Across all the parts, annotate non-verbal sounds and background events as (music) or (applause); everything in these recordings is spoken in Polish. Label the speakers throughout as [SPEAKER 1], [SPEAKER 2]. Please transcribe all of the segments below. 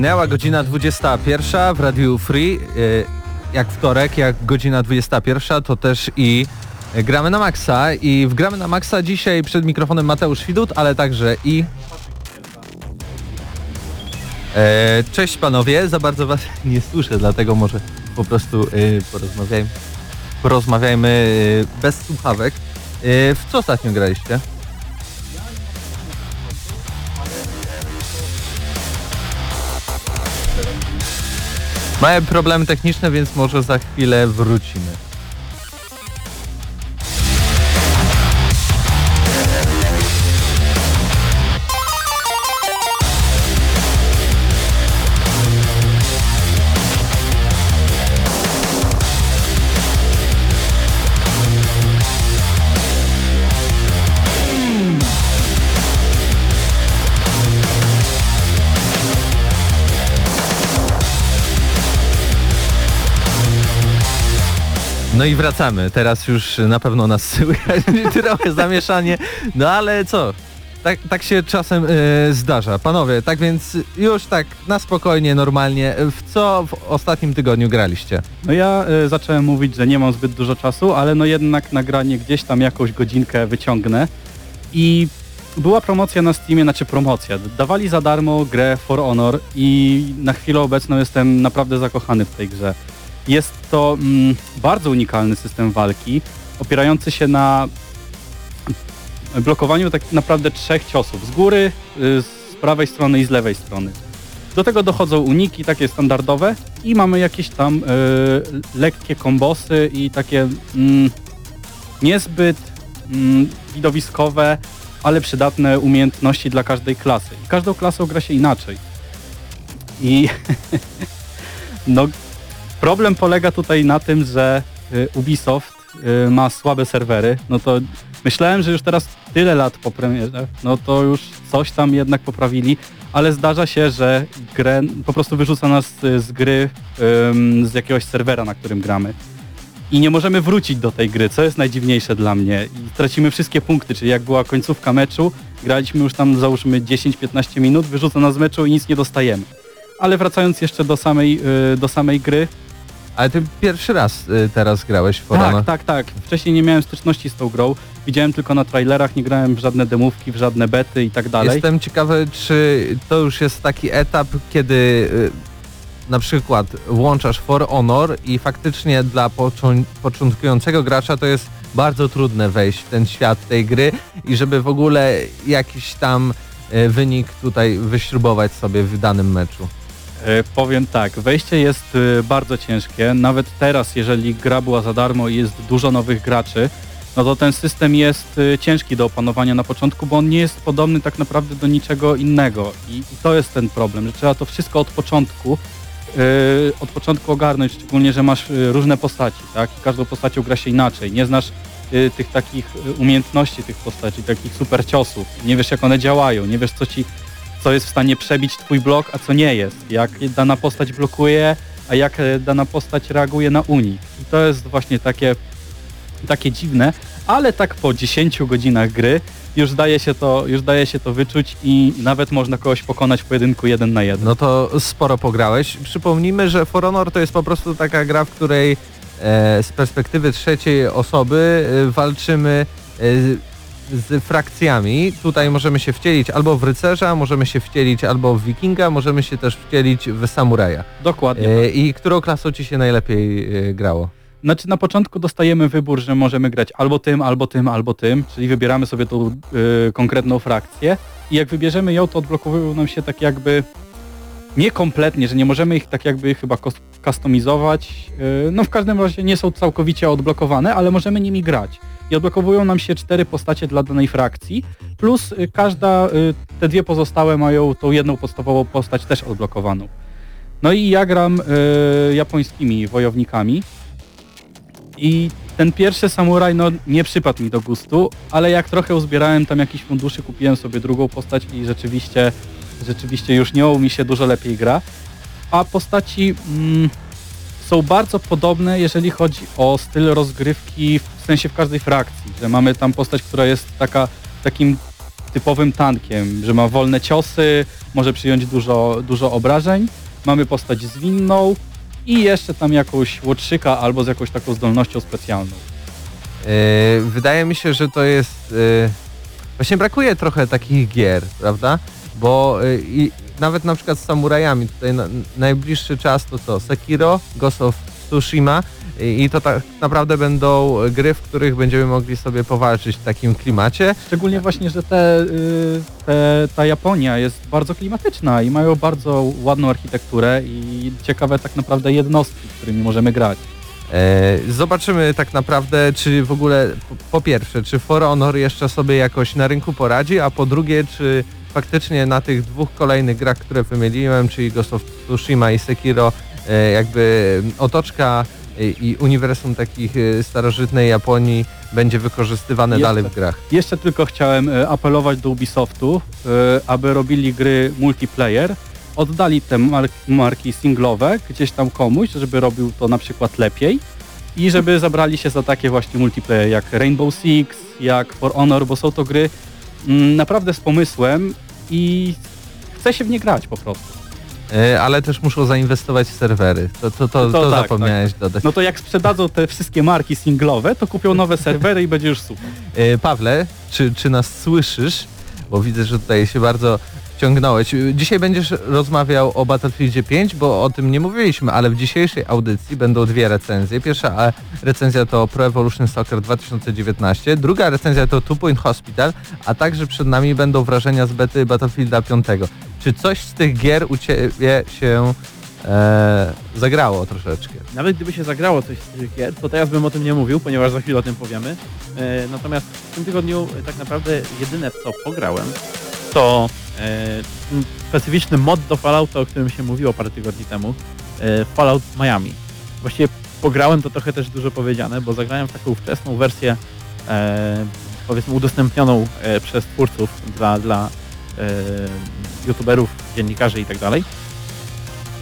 [SPEAKER 1] Minęła godzina 21 w Radiu Free. y, Jak wtorek, jak godzina 21, to też i gramy na Maxa. I w gramy na Maxa dzisiaj przed mikrofonem Mateusz Widut, ale także i... E, Cześć panowie, za bardzo was (laughs) nie słyszę, dlatego może po prostu y, porozmawiajmy, porozmawiajmy bez słuchawek. W co ostatnio graliście? Mamy problemy techniczne, więc może za chwilę wrócimy. No i wracamy. Teraz już na pewno nas (laughs) słychać trochę zamieszanie. No ale co? Tak, tak się czasem e, zdarza. Panowie, tak więc już tak na spokojnie, normalnie. W co w ostatnim tygodniu graliście?
[SPEAKER 2] No ja y, zacząłem mówić, że nie mam zbyt dużo czasu, ale no jednak nagranie gdzieś tam jakąś godzinkę wyciągnę i była promocja na Steamie, znaczy promocja. Dawali za darmo grę For Honor i na chwilę obecną jestem naprawdę zakochany w tej grze. Jest to mm, bardzo unikalny system walki, opierający się na blokowaniu tak naprawdę trzech ciosów. Z góry, y, z prawej strony i z lewej strony. Do tego dochodzą uniki takie standardowe i mamy jakieś tam y, lekkie kombosy i takie mm, niezbyt mm, widowiskowe, ale przydatne umiejętności dla każdej klasy. I każdą klasą gra się inaczej. I (laughs) no, problem polega tutaj na tym, że y, Ubisoft y, ma słabe serwery. No to myślałem, że już teraz tyle lat po premierze, no to już coś tam jednak poprawili, ale zdarza się, że grę po prostu wyrzuca nas y, z gry z jakiegoś serwera, na którym gramy. I nie możemy wrócić do tej gry, co jest najdziwniejsze dla mnie. I tracimy wszystkie punkty, czyli jak była końcówka meczu, graliśmy już tam załóżmy 10-15 minut, wyrzuca nas z meczu i nic nie dostajemy. Ale wracając jeszcze do samej, do samej gry,
[SPEAKER 1] Ale ty pierwszy raz y, teraz grałeś w For
[SPEAKER 2] tak,
[SPEAKER 1] Honor.
[SPEAKER 2] tak, tak. Wcześniej nie miałem styczności z tą grą. Widziałem tylko na trailerach, nie grałem w żadne demówki, w żadne bety i tak dalej.
[SPEAKER 1] Jestem ciekawy, czy to już jest taki etap, kiedy y, na przykład włączasz For Honor i faktycznie dla począ- początkującego gracza to jest bardzo trudne wejść w ten świat tej gry i żeby w ogóle jakiś tam y, wynik tutaj wyśrubować sobie w danym meczu.
[SPEAKER 2] E, powiem tak, wejście jest e, bardzo ciężkie. Nawet teraz, jeżeli gra była za darmo i jest dużo nowych graczy, no to ten system jest e, ciężki do opanowania na początku, bo on nie jest podobny tak naprawdę do niczego innego. I, to jest ten problem, że trzeba to wszystko od początku od początku ogarnąć, szczególnie, że masz różne postaci, tak? I każdą postacią gra się inaczej. Nie znasz tych takich umiejętności tych postaci, takich super ciosów. Nie wiesz, jak one działają, nie wiesz, co ci co jest w stanie przebić twój blok, a co nie jest. Jak dana postać blokuje, a jak e, dana postać reaguje na unik. I to jest właśnie takie, takie dziwne, ale tak po 10 godzinach gry już daje się to, już daje się to wyczuć i nawet można kogoś pokonać w pojedynku jeden na jeden.
[SPEAKER 1] No to sporo pograłeś. Przypomnijmy, że For Honor to jest po prostu taka gra, w której e, z perspektywy trzeciej osoby e, walczymy e, z frakcjami. Tutaj możemy się wcielić albo w rycerza, możemy się wcielić albo w wikinga, możemy się też wcielić w samuraja.
[SPEAKER 2] Dokładnie.
[SPEAKER 1] E, I którą klasą ci się najlepiej e, grało?
[SPEAKER 2] Znaczy na początku dostajemy wybór, że możemy grać albo tym, albo tym, albo tym, czyli wybieramy sobie tą y, konkretną frakcję i jak wybierzemy ją, to odblokowują nam się tak jakby niekompletnie, że nie możemy ich tak jakby chyba kustomizować. Y, no w każdym razie nie są całkowicie odblokowane, ale możemy nimi grać. I odblokowują nam się cztery postacie dla danej frakcji, plus y, każda, y, te dwie pozostałe mają tą jedną podstawową postać też odblokowaną. No i ja gram y, japońskimi wojownikami, i ten pierwszy samuraj no nie przypadł mi do gustu, ale jak trochę uzbierałem tam jakiś funduszy, kupiłem sobie drugą postać i rzeczywiście, rzeczywiście już nią mi się dużo lepiej gra. A postaci mm, są bardzo podobne, jeżeli chodzi o styl rozgrywki, w sensie w każdej frakcji, że mamy tam postać, która jest taka, takim typowym tankiem, że ma wolne ciosy, może przyjąć dużo, dużo obrażeń. Mamy postać zwinną, i jeszcze tam jakąś łotrzyka albo z jakąś taką zdolnością specjalną.
[SPEAKER 1] E, Wydaje mi się, że to jest... e, Właśnie brakuje trochę takich gier, prawda? Bo i nawet na przykład z samurajami, tutaj na, najbliższy czas to co? Sekiro, Ghost of Tsushima i, i to tak naprawdę będą gry, w których będziemy mogli sobie powalczyć w takim klimacie.
[SPEAKER 2] Szczególnie właśnie, że te, y, te, ta Japonia jest bardzo klimatyczna i mają bardzo ładną architekturę i ciekawe tak naprawdę jednostki, którymi możemy grać.
[SPEAKER 1] E, Zobaczymy tak naprawdę, czy w ogóle po- po pierwsze, czy For Honor jeszcze sobie jakoś na rynku poradzi, a po drugie, czy faktycznie na tych dwóch kolejnych grach, które wymieniłem, czyli Ghost of Tsushima i Sekiro, e, jakby otoczka e, i uniwersum takich e, starożytnej Japonii będzie wykorzystywane
[SPEAKER 2] Jeszcze-
[SPEAKER 1] dalej w grach.
[SPEAKER 2] Jeszcze tylko chciałem apelować do Ubisoftu, aby robili gry multiplayer, oddali te mar marki singlowe gdzieś tam komuś, żeby robił to na przykład lepiej i żeby zabrali się za takie właśnie multiplayer jak Rainbow Six, jak For Honor, bo są to gry naprawdę z pomysłem i chce się w nie grać po prostu.
[SPEAKER 1] E, Ale też muszą zainwestować w serwery. To, to, to,
[SPEAKER 2] To
[SPEAKER 1] to
[SPEAKER 2] tak,
[SPEAKER 1] zapomniałeś dodać.
[SPEAKER 2] No to jak sprzedadzą te wszystkie marki singlowe, to kupią nowe serwery i będzie już super.
[SPEAKER 1] E, Pawle, czy, czy nas słyszysz? Bo widzę, że tutaj się bardzo wciągnąłeś. Dzisiaj będziesz rozmawiał o Battlefieldzie 5, bo o tym nie mówiliśmy, ale w dzisiejszej audycji będą dwie recenzje. Pierwsza recenzja to Pro Evolution Soccer 2019, druga recenzja to Two Point Hospital, a także przed nami będą wrażenia z bety Battlefielda 5. Czy coś z tych gier u Ciebie się e, zagrało troszeczkę?
[SPEAKER 3] Nawet gdyby się zagrało coś z tych gier, to teraz bym o tym nie mówił, ponieważ za chwilę o tym powiemy. E, natomiast w tym tygodniu e, tak naprawdę jedyne co pograłem, to e, specyficzny mod do Fallouta, o którym się mówiło parę tygodni temu, e, Fallout Miami. Właściwie pograłem, to trochę też dużo powiedziane, bo zagrałem w taką wczesną wersję, e, powiedzmy udostępnioną e, przez twórców dla, dla e, youtuberów, dziennikarzy i tak dalej.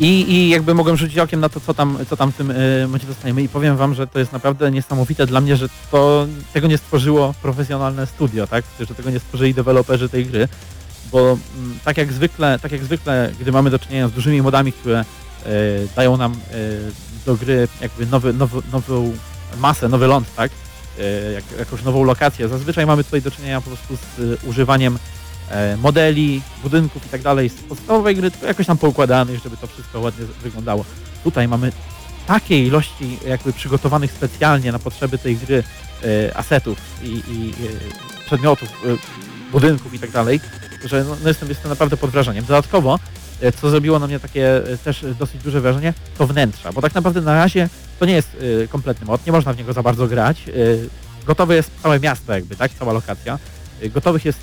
[SPEAKER 3] I, jakby mogłem rzucić okiem na to, co tam, co tam w tym y, modzie dostajemy i powiem wam, że to jest naprawdę niesamowite dla mnie, że to tego nie stworzyło profesjonalne studio, tak? Że tego nie stworzyli deweloperzy tej gry, bo mm, tak jak zwykle, tak jak zwykle, gdy mamy do czynienia z dużymi modami, które y, dają nam y, do gry jakby nowy, nowy, nową masę, nowy ląd, tak? Y, jak, jakąś nową lokację. Zazwyczaj mamy tutaj do czynienia po prostu z używaniem e, modeli, budynków i tak dalej z podstawowej gry, tylko jakoś tam poukładanych, żeby to wszystko ładnie wyglądało. Tutaj mamy takiej ilości jakby przygotowanych specjalnie na potrzeby tej gry e, asetów i, i e, przedmiotów, e, budynków i tak dalej, że no, no jestem, jestem naprawdę pod wrażeniem. Dodatkowo, e, co zrobiło na mnie takie e, też dosyć duże wrażenie, to wnętrza, bo tak naprawdę na razie to nie jest e, kompletny mod, nie można w niego za bardzo grać. Gotowe jest całe miasto jakby, tak, cała lokacja. Gotowych jest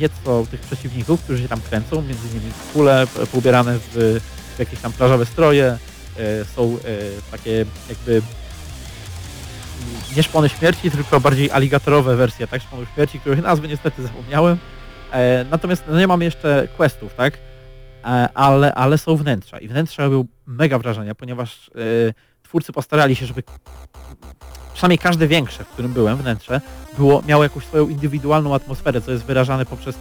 [SPEAKER 3] nieco tych przeciwników, którzy się tam kręcą, między innymi kule poubierane w, jakieś tam plażowe stroje, są takie jakby nie szpony śmierci, tylko bardziej aligatorowe wersje, tak, szponów śmierci, których nazwy niestety zapomniałem. E, Natomiast no, nie mamy jeszcze questów, tak, E, ale, ale są wnętrza. I wnętrza robią mega wrażenie, ponieważ y, twórcy postarali się, żeby przynajmniej każde większe, w którym byłem, wnętrze, było, miało jakąś swoją indywidualną atmosferę, co jest wyrażane poprzez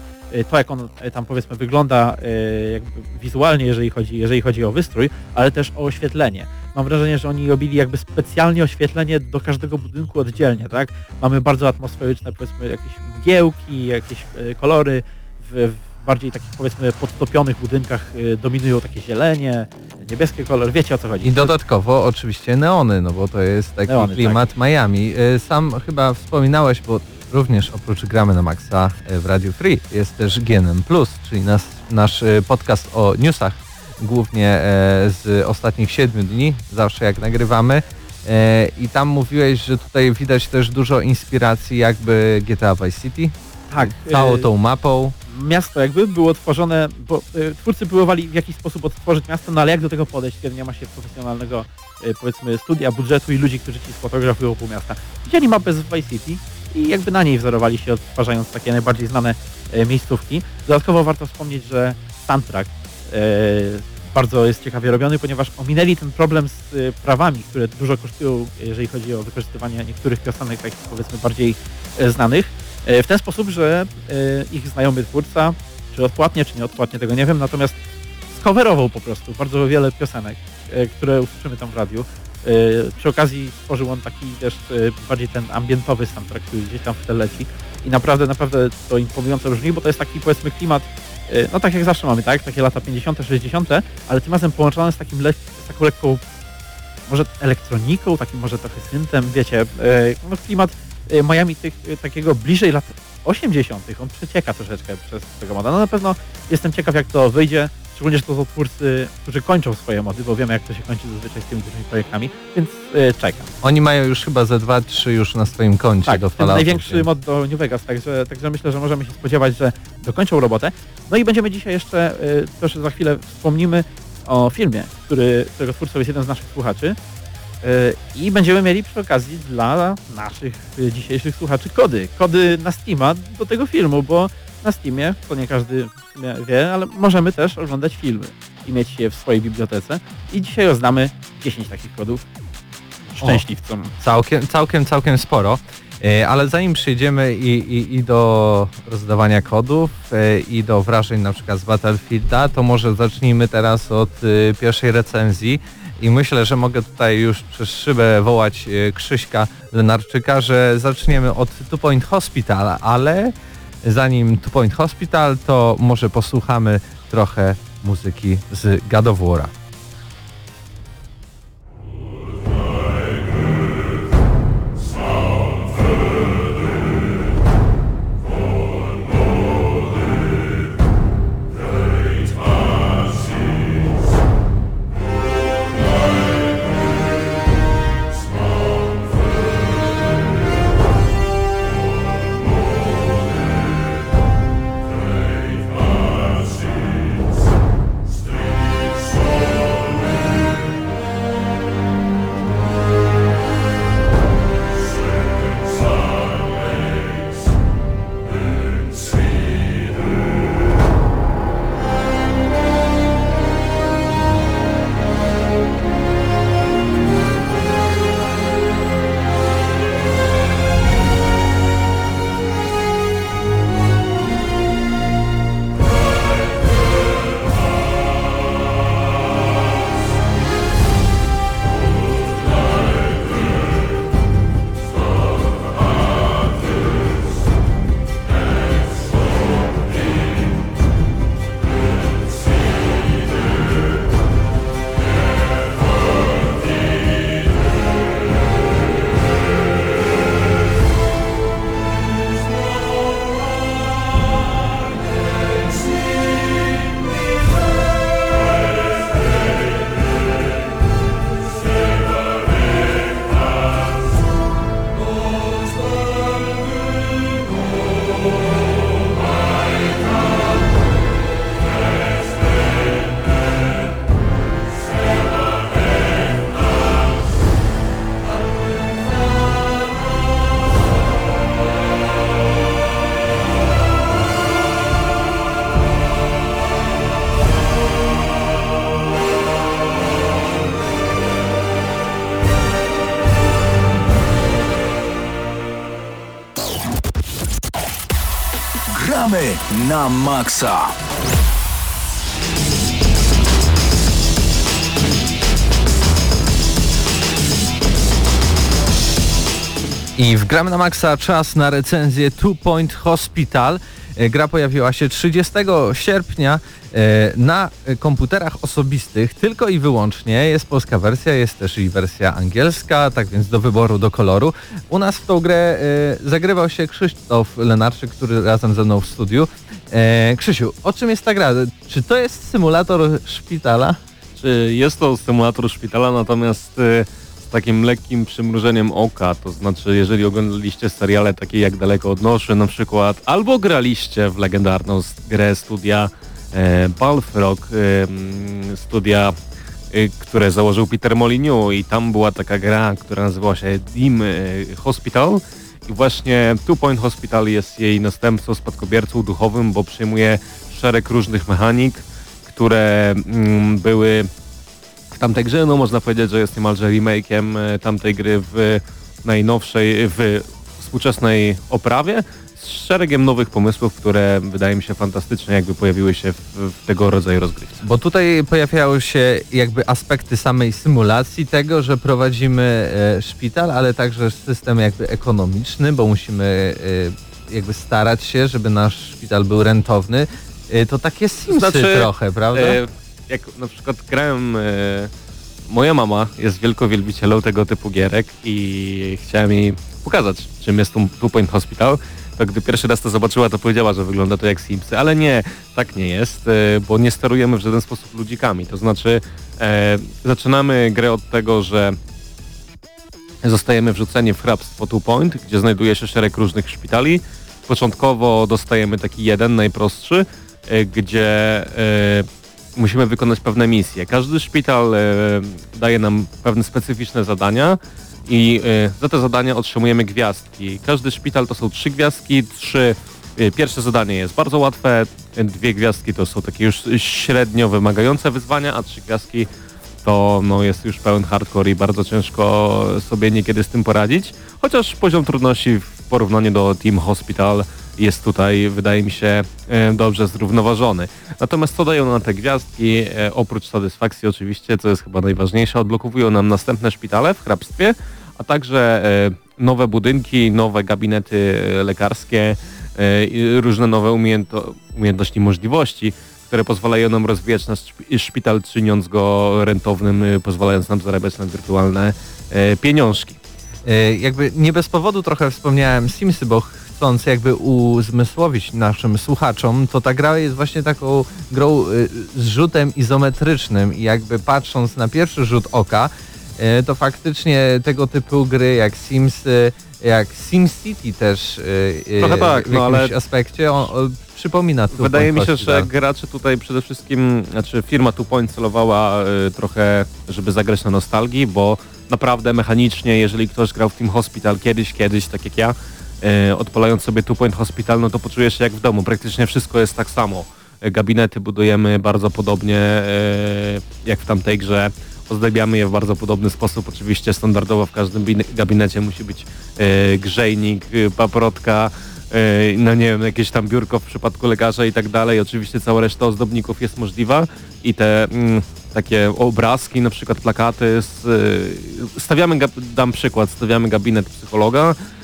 [SPEAKER 3] to, jak on y, tam powiedzmy wygląda y, wizualnie, jeżeli chodzi, jeżeli chodzi o wystrój, ale też o oświetlenie. mam wrażenie, że oni robili jakby specjalnie oświetlenie do każdego budynku oddzielnie, tak? Mamy bardzo atmosferyczne, powiedzmy, jakieś mgiełki, jakieś kolory, w, w bardziej takich, powiedzmy, podtopionych budynkach dominują takie zielenie, niebieskie kolory, wiecie o co chodzi.
[SPEAKER 1] I dodatkowo oczywiście neony, no bo to jest taki
[SPEAKER 3] Neony,
[SPEAKER 1] klimat Miami. Y, Sam chyba wspominałeś, bo również oprócz gramy na Maxa y, w Radio Free jest też GNM+, czyli nas, nasz y, podcast o newsach, głównie e, z ostatnich siedmiu dni, zawsze jak nagrywamy. E, I tam mówiłeś, że tutaj widać też dużo inspiracji jakby GTA Vice City,
[SPEAKER 3] tak,
[SPEAKER 1] całą
[SPEAKER 3] e,
[SPEAKER 1] tą mapą.
[SPEAKER 3] miasto jakby było tworzone, bo y, twórcy próbowali w jakiś sposób odtworzyć miasto, no ale jak do tego podejść, kiedy nie ma się profesjonalnego, y, powiedzmy, studia, budżetu i ludzi, którzy ci sfotografują pół miasta. Wzięli mapę z Vice City i jakby na niej wzorowali się, odtwarzając takie najbardziej znane y, miejscówki. Dodatkowo warto wspomnieć, że soundtrack y, bardzo jest ciekawie robiony, ponieważ ominęli ten problem z y, prawami, które dużo kosztują, jeżeli chodzi o wykorzystywanie niektórych piosenek, takich powiedzmy bardziej znanych. E, W ten sposób, że e, ich znajomy twórca, czy odpłatnie, czy nieodpłatnie, tego nie wiem, natomiast skowerował po prostu bardzo wiele piosenek, e, które usłyszymy tam w radiu. E, Przy okazji stworzył on taki też e, bardziej ten ambientowy soundtrack, który gdzieś tam w tle leci i naprawdę, naprawdę to imponująco brzmi, bo to jest taki powiedzmy klimat, e, no tak jak zawsze mamy, tak? Takie lata 50., 60., ale tym razem połączone z takim lek- z taką lekką może elektroniką, takim może trochę syntem, wiecie, no klimat Miami tych, takiego bliżej lat 80. On przecieka troszeczkę przez tego moda. No na pewno jestem ciekaw jak to wyjdzie, szczególnie, że to są twórcy, którzy kończą swoje mody, bo wiemy jak to się kończy zazwyczaj z tymi dużymi projektami, więc e, czekam.
[SPEAKER 1] Oni mają już chyba ze 2-3 już na swoim koncie
[SPEAKER 3] Tak,
[SPEAKER 1] do Falloutu.
[SPEAKER 3] największy mod do New Vegas, także, także myślę, że możemy się spodziewać, że dokończą robotę. No i będziemy dzisiaj jeszcze, y, proszę za chwilę wspomnimy o filmie, który, którego twórcą jest jeden z naszych słuchaczy. Y, I będziemy mieli przy okazji dla naszych dzisiejszych słuchaczy kody. Kody na Steama do tego filmu, bo na Steamie, to nie każdy wie, ale możemy też oglądać filmy i mieć je w swojej bibliotece. I dzisiaj rozdamy 10 takich kodów szczęśliwcom.
[SPEAKER 1] Całkiem, całkiem, całkiem sporo. E, Ale zanim przejdziemy i, i, i do rozdawania kodów e, i do wrażeń na przykład z Battlefielda, to może zacznijmy teraz od e, pierwszej recenzji i myślę, że mogę tutaj już przez szybę wołać Krzyśka Lenarczyka, że zaczniemy od Two Point Hospital, ale zanim Two Point Hospital, to może posłuchamy trochę muzyki z God.
[SPEAKER 4] Gramy na maksa!
[SPEAKER 1] I w Gramy na maksa czas na recenzję Two Point Hospital. E, gra pojawiła się 30 sierpnia na komputerach osobistych tylko i wyłącznie. Jest polska wersja, jest też i wersja angielska, tak więc do wyboru, do koloru. U nas w tą grę e, zagrywał się Krzysztof Lenarczyk, który razem ze mną w studiu. E, Krzysiu, o czym jest ta gra? Czy to jest symulator szpitala?
[SPEAKER 5] Czy jest to symulator szpitala, natomiast z takim lekkim przymrużeniem oka, to znaczy jeżeli oglądaliście seriale takie jak Daleko od Noszy na przykład, albo graliście w legendarną grę studia e, Balfrog, e, studia, y, które założył Peter Molyneux i tam była taka gra, która nazywała się Dim Hospital. I właśnie Two Point Hospital jest jej następcą, spadkobiercą duchowym, bo przyjmuje szereg różnych mechanik, które były w tamtej grze, no można powiedzieć, że jest niemalże remake'iem e, tamtej gry w najnowszej, w współczesnej oprawie z szeregiem nowych pomysłów, które wydaje mi się fantastyczne, jakby pojawiły się w, w tego rodzaju rozgrywce.
[SPEAKER 1] Bo tutaj pojawiały się jakby aspekty samej symulacji tego, że prowadzimy e, szpital, ale także system jakby ekonomiczny, bo musimy e, jakby starać się, żeby nasz szpital był rentowny. E, to takie Simsy
[SPEAKER 5] Znaczy,
[SPEAKER 1] trochę, prawda?
[SPEAKER 5] E, jak na przykład grałem, e, moja mama jest wielką wielbicielą tego typu gierek i chciałem jej pokazać, czym jest tu Two Point Hospital. To gdy pierwszy raz to zobaczyła, to powiedziała, że wygląda to jak Simsy, ale nie, tak nie jest, e, bo nie sterujemy w żaden sposób ludzikami. To znaczy e, zaczynamy grę od tego, że zostajemy wrzuceni w hrabstwo Two Point, gdzie znajduje się szereg różnych szpitali. Początkowo dostajemy taki jeden, najprostszy, e, gdzie e, musimy wykonać pewne misje. Każdy szpital e, daje nam pewne specyficzne zadania i e, za te zadania otrzymujemy gwiazdki. Każdy szpital to są trzy gwiazdki, trzy e, Pierwsze zadanie jest bardzo łatwe, dwie gwiazdki to są takie już średnio wymagające wyzwania, a trzy gwiazdki to no, jest już pełen hardcore i bardzo ciężko sobie niekiedy z tym poradzić. Chociaż poziom trudności w porównaniu do Team Hospital jest tutaj, wydaje mi się, e, dobrze zrównoważony. Natomiast co dają nam te gwiazdki, e, oprócz satysfakcji oczywiście, co jest chyba najważniejsze, odblokowują nam następne szpitale w hrabstwie, a także e, nowe budynki, nowe gabinety lekarskie, różne nowe umiejętno, umiejętności, możliwości, które pozwalają nam rozwijać nasz szpi- szpital, czyniąc go rentownym, pozwalając nam zarabiać na wirtualne pieniążki.
[SPEAKER 1] Jakby nie bez powodu trochę wspomniałem Simsy, bo chcąc jakby uzmysłowić naszym słuchaczom, to ta gra jest właśnie taką grą y, z rzutem izometrycznym. I jakby patrząc na pierwszy rzut oka, y, to faktycznie tego typu gry jak Simsy, jak SimCity też y, y,
[SPEAKER 5] Trochę tak,
[SPEAKER 1] w
[SPEAKER 5] no
[SPEAKER 1] jakimś
[SPEAKER 5] ale-
[SPEAKER 1] aspekcie on, on przypomina tu
[SPEAKER 5] Wydaje mi się,
[SPEAKER 1] Point
[SPEAKER 5] że gracze tutaj przede wszystkim, znaczy firma Two Point celowała y, trochę, żeby zagrać na nostalgii, bo naprawdę mechanicznie, jeżeli ktoś grał w Team Hospital kiedyś, kiedyś, tak jak ja, y, odpalając sobie Two Point Hospital, no to poczujesz się jak w domu. Praktycznie wszystko jest tak samo. Y, Gabinety budujemy bardzo podobnie y, jak w tamtej grze. Ozdabiamy je w bardzo podobny sposób. Oczywiście standardowo w każdym bin- gabinecie musi być grzejnik, paprotka, no nie wiem, jakieś tam biurko w przypadku lekarza i tak dalej. Oczywiście cała reszta ozdobników jest możliwa i te mm, takie obrazki, na przykład plakaty, z, stawiamy, dam przykład, stawiamy gabinet psychologa, E,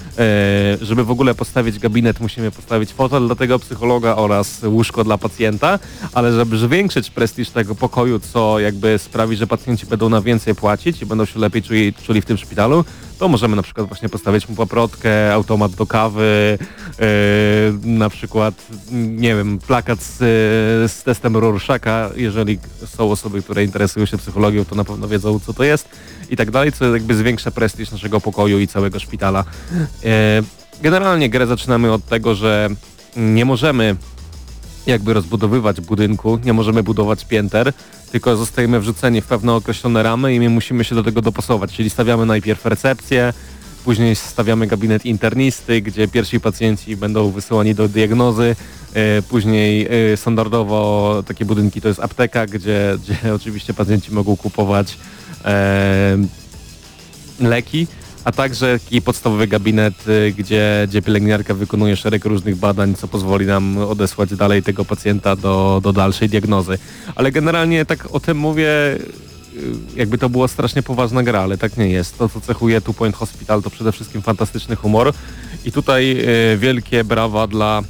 [SPEAKER 5] żeby w ogóle postawić gabinet, musimy postawić fotel dla tego psychologa oraz łóżko dla pacjenta, ale żeby zwiększyć prestiż tego pokoju, co jakby sprawi, że pacjenci będą na więcej płacić i będą się lepiej czuli, czuli w tym szpitalu, to możemy na przykład właśnie postawić mu paprotkę, automat do kawy, e, na przykład, nie wiem, plakat z, z testem Rorschacha, jeżeli są osoby, które interesują się psychologią, to na pewno wiedzą, co to jest i tak dalej, co jakby zwiększa prestiż naszego pokoju i całego szpitala. E, Generalnie grę zaczynamy od tego, że nie możemy jakby rozbudowywać budynku, nie możemy budować pięter, tylko zostajemy wrzuceni w pewne określone ramy i my musimy się do tego dopasować, czyli stawiamy najpierw recepcję, później stawiamy gabinet internisty, gdzie pierwsi pacjenci będą wysyłani do diagnozy, e, później e, standardowo takie budynki to jest apteka, gdzie, gdzie (laughs) oczywiście pacjenci mogą kupować e, leki, a także taki podstawowy gabinet, y, gdzie, gdzie pielęgniarka wykonuje szereg różnych badań, co pozwoli nam odesłać dalej tego pacjenta do, do dalszej diagnozy. Ale generalnie tak o tym mówię jakby to była strasznie poważna gra, ale tak nie jest. To, co cechuje Two Point Hospital, to przede wszystkim fantastyczny humor i tutaj e, wielkie brawa dla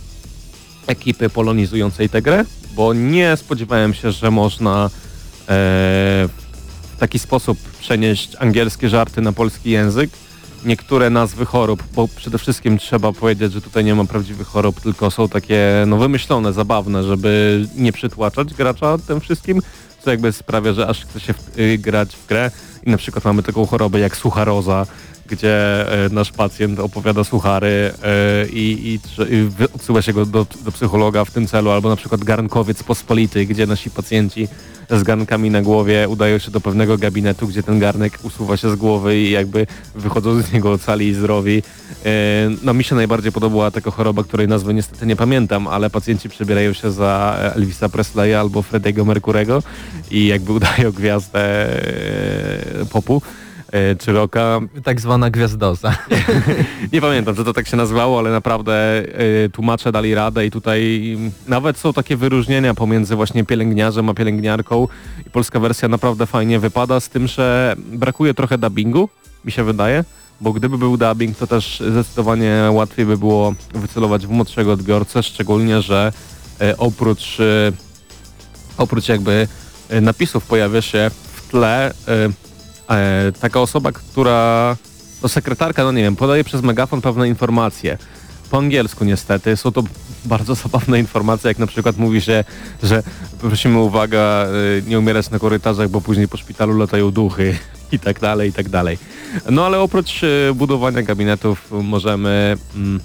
[SPEAKER 5] ekipy polonizującej tę grę, bo nie spodziewałem się, że można e, w taki sposób przenieść angielskie żarty na polski język. Niektóre nazwy chorób, bo przede wszystkim trzeba powiedzieć, że tutaj nie ma prawdziwych chorób, tylko są takie no wymyślone, zabawne, żeby nie przytłaczać gracza tym wszystkim, co jakby sprawia, że aż chce się w, y, grać w grę. I na przykład mamy taką chorobę jak sucharoza, gdzie e, nasz pacjent opowiada suchary e, i, i, i odsyła się go do, do psychologa w tym celu, albo na przykład garnkowiec pospolity, gdzie nasi pacjenci z garnkami na głowie udają się do pewnego gabinetu, gdzie ten garnek usuwa się z głowy i jakby wychodzą z niego ocali i zdrowi. E, No mi się najbardziej podobała taka choroba, której nazwy niestety nie pamiętam, ale pacjenci przebierają się za Elvisa Presleya albo Frediego Mercurego i jakby udają gwiazdę popu czy rocka.
[SPEAKER 1] Tak zwana gwiazdoza. (laughs)
[SPEAKER 5] Nie pamiętam, co to tak się nazywało, ale naprawdę y, tłumacze dali radę i tutaj nawet są takie wyróżnienia pomiędzy właśnie pielęgniarzem a pielęgniarką i polska wersja naprawdę fajnie wypada, z tym, że brakuje trochę dubbingu, mi się wydaje, bo gdyby był dubbing, to też zdecydowanie łatwiej by było wycelować w młodszego odbiorcę, szczególnie, że y, oprócz, oprócz jakby napisów pojawia się w tle e, taka osoba, która to sekretarka, no nie wiem, podaje przez megafon pewne informacje. Po angielsku niestety. Są to bardzo (laughs) zabawne informacje, jak na przykład mówi się, że prosimy uwaga, y, nie umierać na korytarzach, bo później po szpitalu latają duchy (laughs) i tak dalej, i tak dalej. No ale oprócz y, budowania gabinetów możemy... Mm,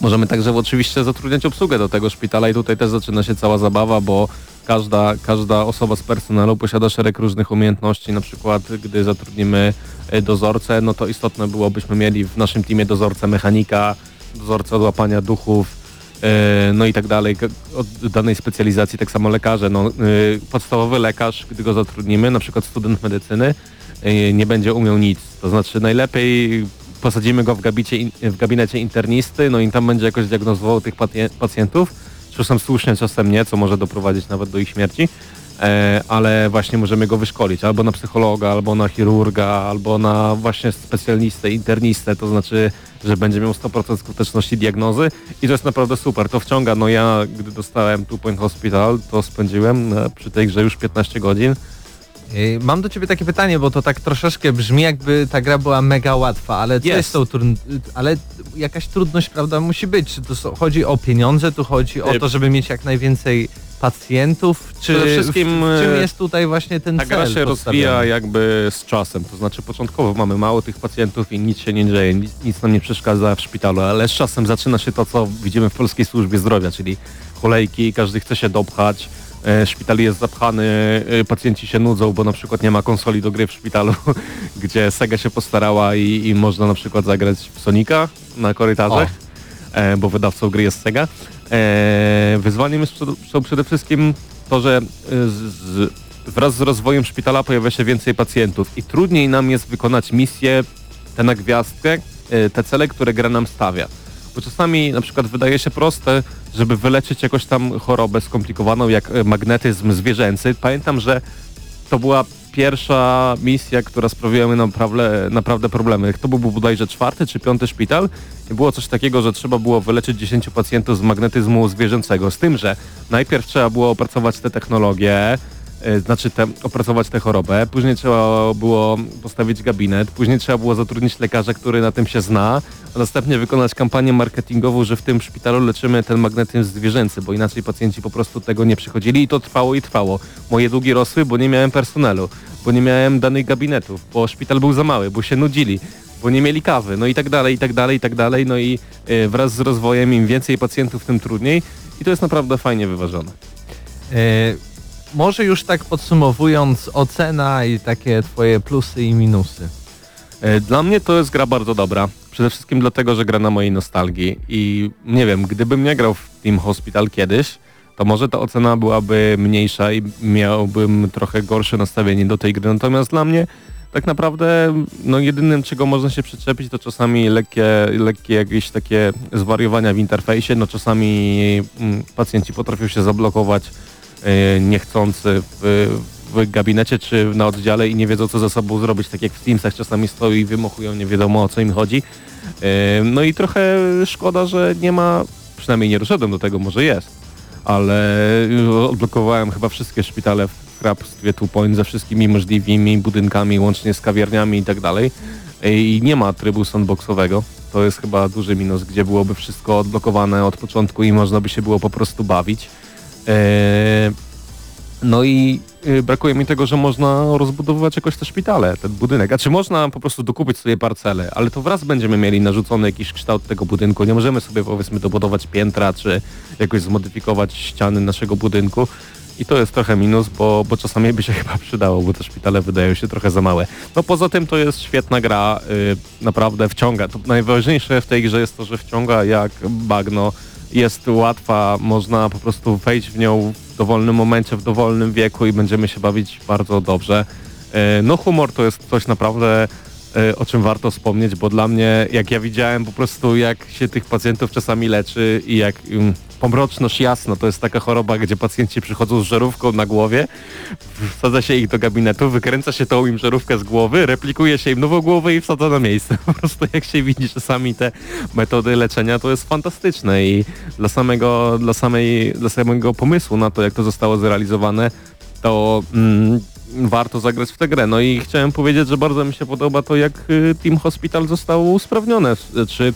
[SPEAKER 5] Możemy także oczywiście zatrudniać obsługę do tego szpitala i tutaj też zaczyna się cała zabawa, bo każda, każda osoba z personelu posiada szereg różnych umiejętności, na przykład gdy zatrudnimy e, dozorcę, no to istotne było, byśmy mieli w naszym teamie dozorcę mechanika, dozorcę od łapania duchów, e, no i tak dalej, od danej specjalizacji, tak samo lekarze. No, e, podstawowy lekarz, gdy go zatrudnimy, na przykład student medycyny, nie będzie umiał nic. To znaczy najlepiej posadzimy go w, gabicie, w gabinecie internisty, no i tam będzie jakoś diagnozował tych pacje- pacjentów, czasem słusznie, czasem nie, co może doprowadzić nawet do ich śmierci, e, ale właśnie możemy go wyszkolić albo na psychologa, albo na chirurga, albo na właśnie specjalistę, internistę, to znaczy, że będzie miał 100% skuteczności diagnozy i to jest naprawdę super, to wciąga, no ja gdy dostałem Two Point Hospital, to spędziłem e, przy tej grze już 15 godzin,
[SPEAKER 1] Mam do ciebie takie pytanie, bo to tak troszeczkę brzmi jakby ta gra była mega łatwa, ale co
[SPEAKER 5] Jest.
[SPEAKER 1] jest tą trudn- ale jakaś trudność, prawda, musi być. Czy to są, chodzi o pieniądze, tu chodzi o
[SPEAKER 5] Y-
[SPEAKER 1] to, żeby mieć jak najwięcej pacjentów, czy
[SPEAKER 5] Przede wszystkim,
[SPEAKER 1] w, czym
[SPEAKER 5] e,
[SPEAKER 1] jest tutaj właśnie ten
[SPEAKER 5] Ta
[SPEAKER 1] cel
[SPEAKER 5] gra się rozwija jakby z czasem, to znaczy początkowo mamy mało tych pacjentów i nic się nie dzieje, nic, nic nam nie przeszkadza w szpitalu, ale z czasem zaczyna się to, co widzimy w polskiej służbie zdrowia, czyli kolejki, każdy chce się dopchać, szpital jest zapchany, e, pacjenci się nudzą, bo na przykład nie ma konsoli do gry w szpitalu, (laughs) gdzie Sega się postarała i, i można na przykład zagrać w Sonika na korytarzach, e, bo wydawcą gry jest Sega. E, wyzwaniem jest są przede wszystkim to, że e, z, z, wraz z rozwojem szpitala pojawia się więcej pacjentów i trudniej nam jest wykonać misję, tę na gwiazdkę, e, te cele, które gra nam stawia. Bo czasami na przykład wydaje się proste, żeby wyleczyć jakąś tam chorobę skomplikowaną jak e, magnetyzm zwierzęcy. Pamiętam, że to była pierwsza misja, która sprawiła mi naprawdę, naprawdę problemy. To był bodajże czwarty czy piąty szpital i było coś takiego, że trzeba było wyleczyć 10 pacjentów z magnetyzmu zwierzęcego. Z tym, że najpierw trzeba było opracować te technologie, znaczy te, opracować tę chorobę, później trzeba było postawić gabinet, później trzeba było zatrudnić lekarza, który na tym się zna, a następnie wykonać kampanię marketingową, że w tym szpitalu leczymy ten magnetyzm zwierzęcy, bo inaczej pacjenci po prostu tego nie przychodzili i to trwało i trwało. Moje długi rosły, bo nie miałem personelu, bo nie miałem danych gabinetów, bo szpital był za mały, bo się nudzili, bo nie mieli kawy, no i tak dalej, i tak dalej, i tak dalej, no i e, wraz z rozwojem im więcej pacjentów, tym trudniej. I to jest naprawdę fajnie wyważone.
[SPEAKER 1] E, może już tak podsumowując, ocena i takie twoje plusy i minusy.
[SPEAKER 5] E, Dla mnie to jest gra bardzo dobra. Przede wszystkim dlatego, że gra na mojej nostalgii i nie wiem, gdybym nie grał w Team Hospital kiedyś, to może ta ocena byłaby mniejsza i miałbym trochę gorsze nastawienie do tej gry. Natomiast dla mnie tak naprawdę no jedynym czego można się przyczepić to czasami lekkie, lekkie jakieś takie zwariowania w interfejsie, no czasami mm, pacjenci potrafią się zablokować niechcący w, w gabinecie czy na oddziale i nie wiedzą co ze sobą zrobić, tak jak w Teamsach czasami stoją i wymochują, nie wiadomo o co im chodzi. E, No i trochę szkoda, że nie ma, przynajmniej nie doszedłem do tego, może jest, ale odblokowałem chyba wszystkie szpitale w hrabstwie Two Point ze wszystkimi możliwymi budynkami, łącznie z kawiarniami i tak dalej. I nie ma trybu sandboxowego. To jest chyba duży minus, gdzie byłoby wszystko odblokowane od początku i można by się było po prostu bawić. Eee, no i y, brakuje mi tego, że można rozbudowywać jakoś te szpitale, ten budynek. A czy można po prostu dokupić sobie parcele, ale to wraz będziemy mieli narzucony jakiś kształt tego budynku. Nie możemy sobie powiedzmy dobudować piętra, czy jakoś zmodyfikować ściany naszego budynku. I to jest trochę minus, bo, bo czasami by się (laughs) chyba przydało, bo te szpitale wydają się trochę za małe. No poza tym to jest świetna gra, y, naprawdę wciąga. To najważniejsze w tej grze jest to, że wciąga jak bagno. Jest łatwa, można po prostu wejść w nią w dowolnym momencie, w dowolnym wieku i będziemy się bawić bardzo dobrze. Y, no humor to jest coś naprawdę y, o czym warto wspomnieć, bo dla mnie, jak ja widziałem po prostu, jak się tych pacjentów czasami leczy i jak pomroczność jasno, to jest taka choroba, gdzie pacjenci przychodzą z żarówką na głowie, wsadza się ich do gabinetu, wykręca się tą im żarówkę z głowy, replikuje się im nową głowę i wsadza na miejsce. (laughs) Po prostu jak się widzi czasami te metody leczenia, to jest fantastyczne i dla samego, dla samej, dla samego pomysłu na to, jak to zostało zrealizowane, to mm, warto zagrać w tę grę. No i chciałem powiedzieć, że bardzo mi się podoba to, jak y, Team Hospital zostało usprawnione, czy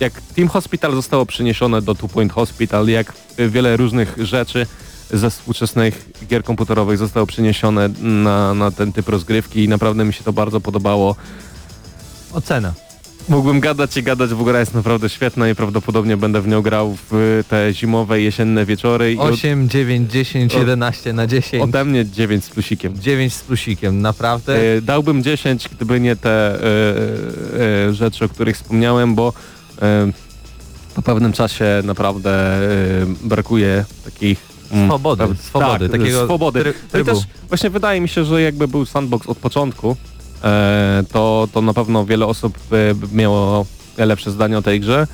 [SPEAKER 5] jak Team Hospital zostało przeniesione do Two Point Hospital, jak wiele różnych rzeczy ze współczesnych gier komputerowych zostało przeniesione na, na ten typ rozgrywki i naprawdę mi się to bardzo podobało.
[SPEAKER 1] Ocena.
[SPEAKER 5] Mógłbym gadać i gadać, bo gra jest naprawdę świetna i prawdopodobnie będę w nią grał w te zimowe, jesienne wieczory. I od-
[SPEAKER 1] 8, 9, 10,
[SPEAKER 5] od-
[SPEAKER 1] 11 na 10.
[SPEAKER 5] ode mnie 9 z plusikiem.
[SPEAKER 1] 9 z plusikiem, naprawdę.
[SPEAKER 5] E, Dałbym 10, gdyby nie te e, e, rzeczy, o których wspomniałem, bo po pewnym czasie naprawdę e, brakuje takich mm,
[SPEAKER 1] Swobody,
[SPEAKER 5] praw-
[SPEAKER 1] swobody,
[SPEAKER 5] tak,
[SPEAKER 1] takiego
[SPEAKER 5] swobody.
[SPEAKER 1] try-
[SPEAKER 5] No i
[SPEAKER 1] trybu.
[SPEAKER 5] też właśnie wydaje mi się, że jakby był sandbox od początku, e, to, to na pewno wiele osób e, by miało lepsze zdanie o tej grze.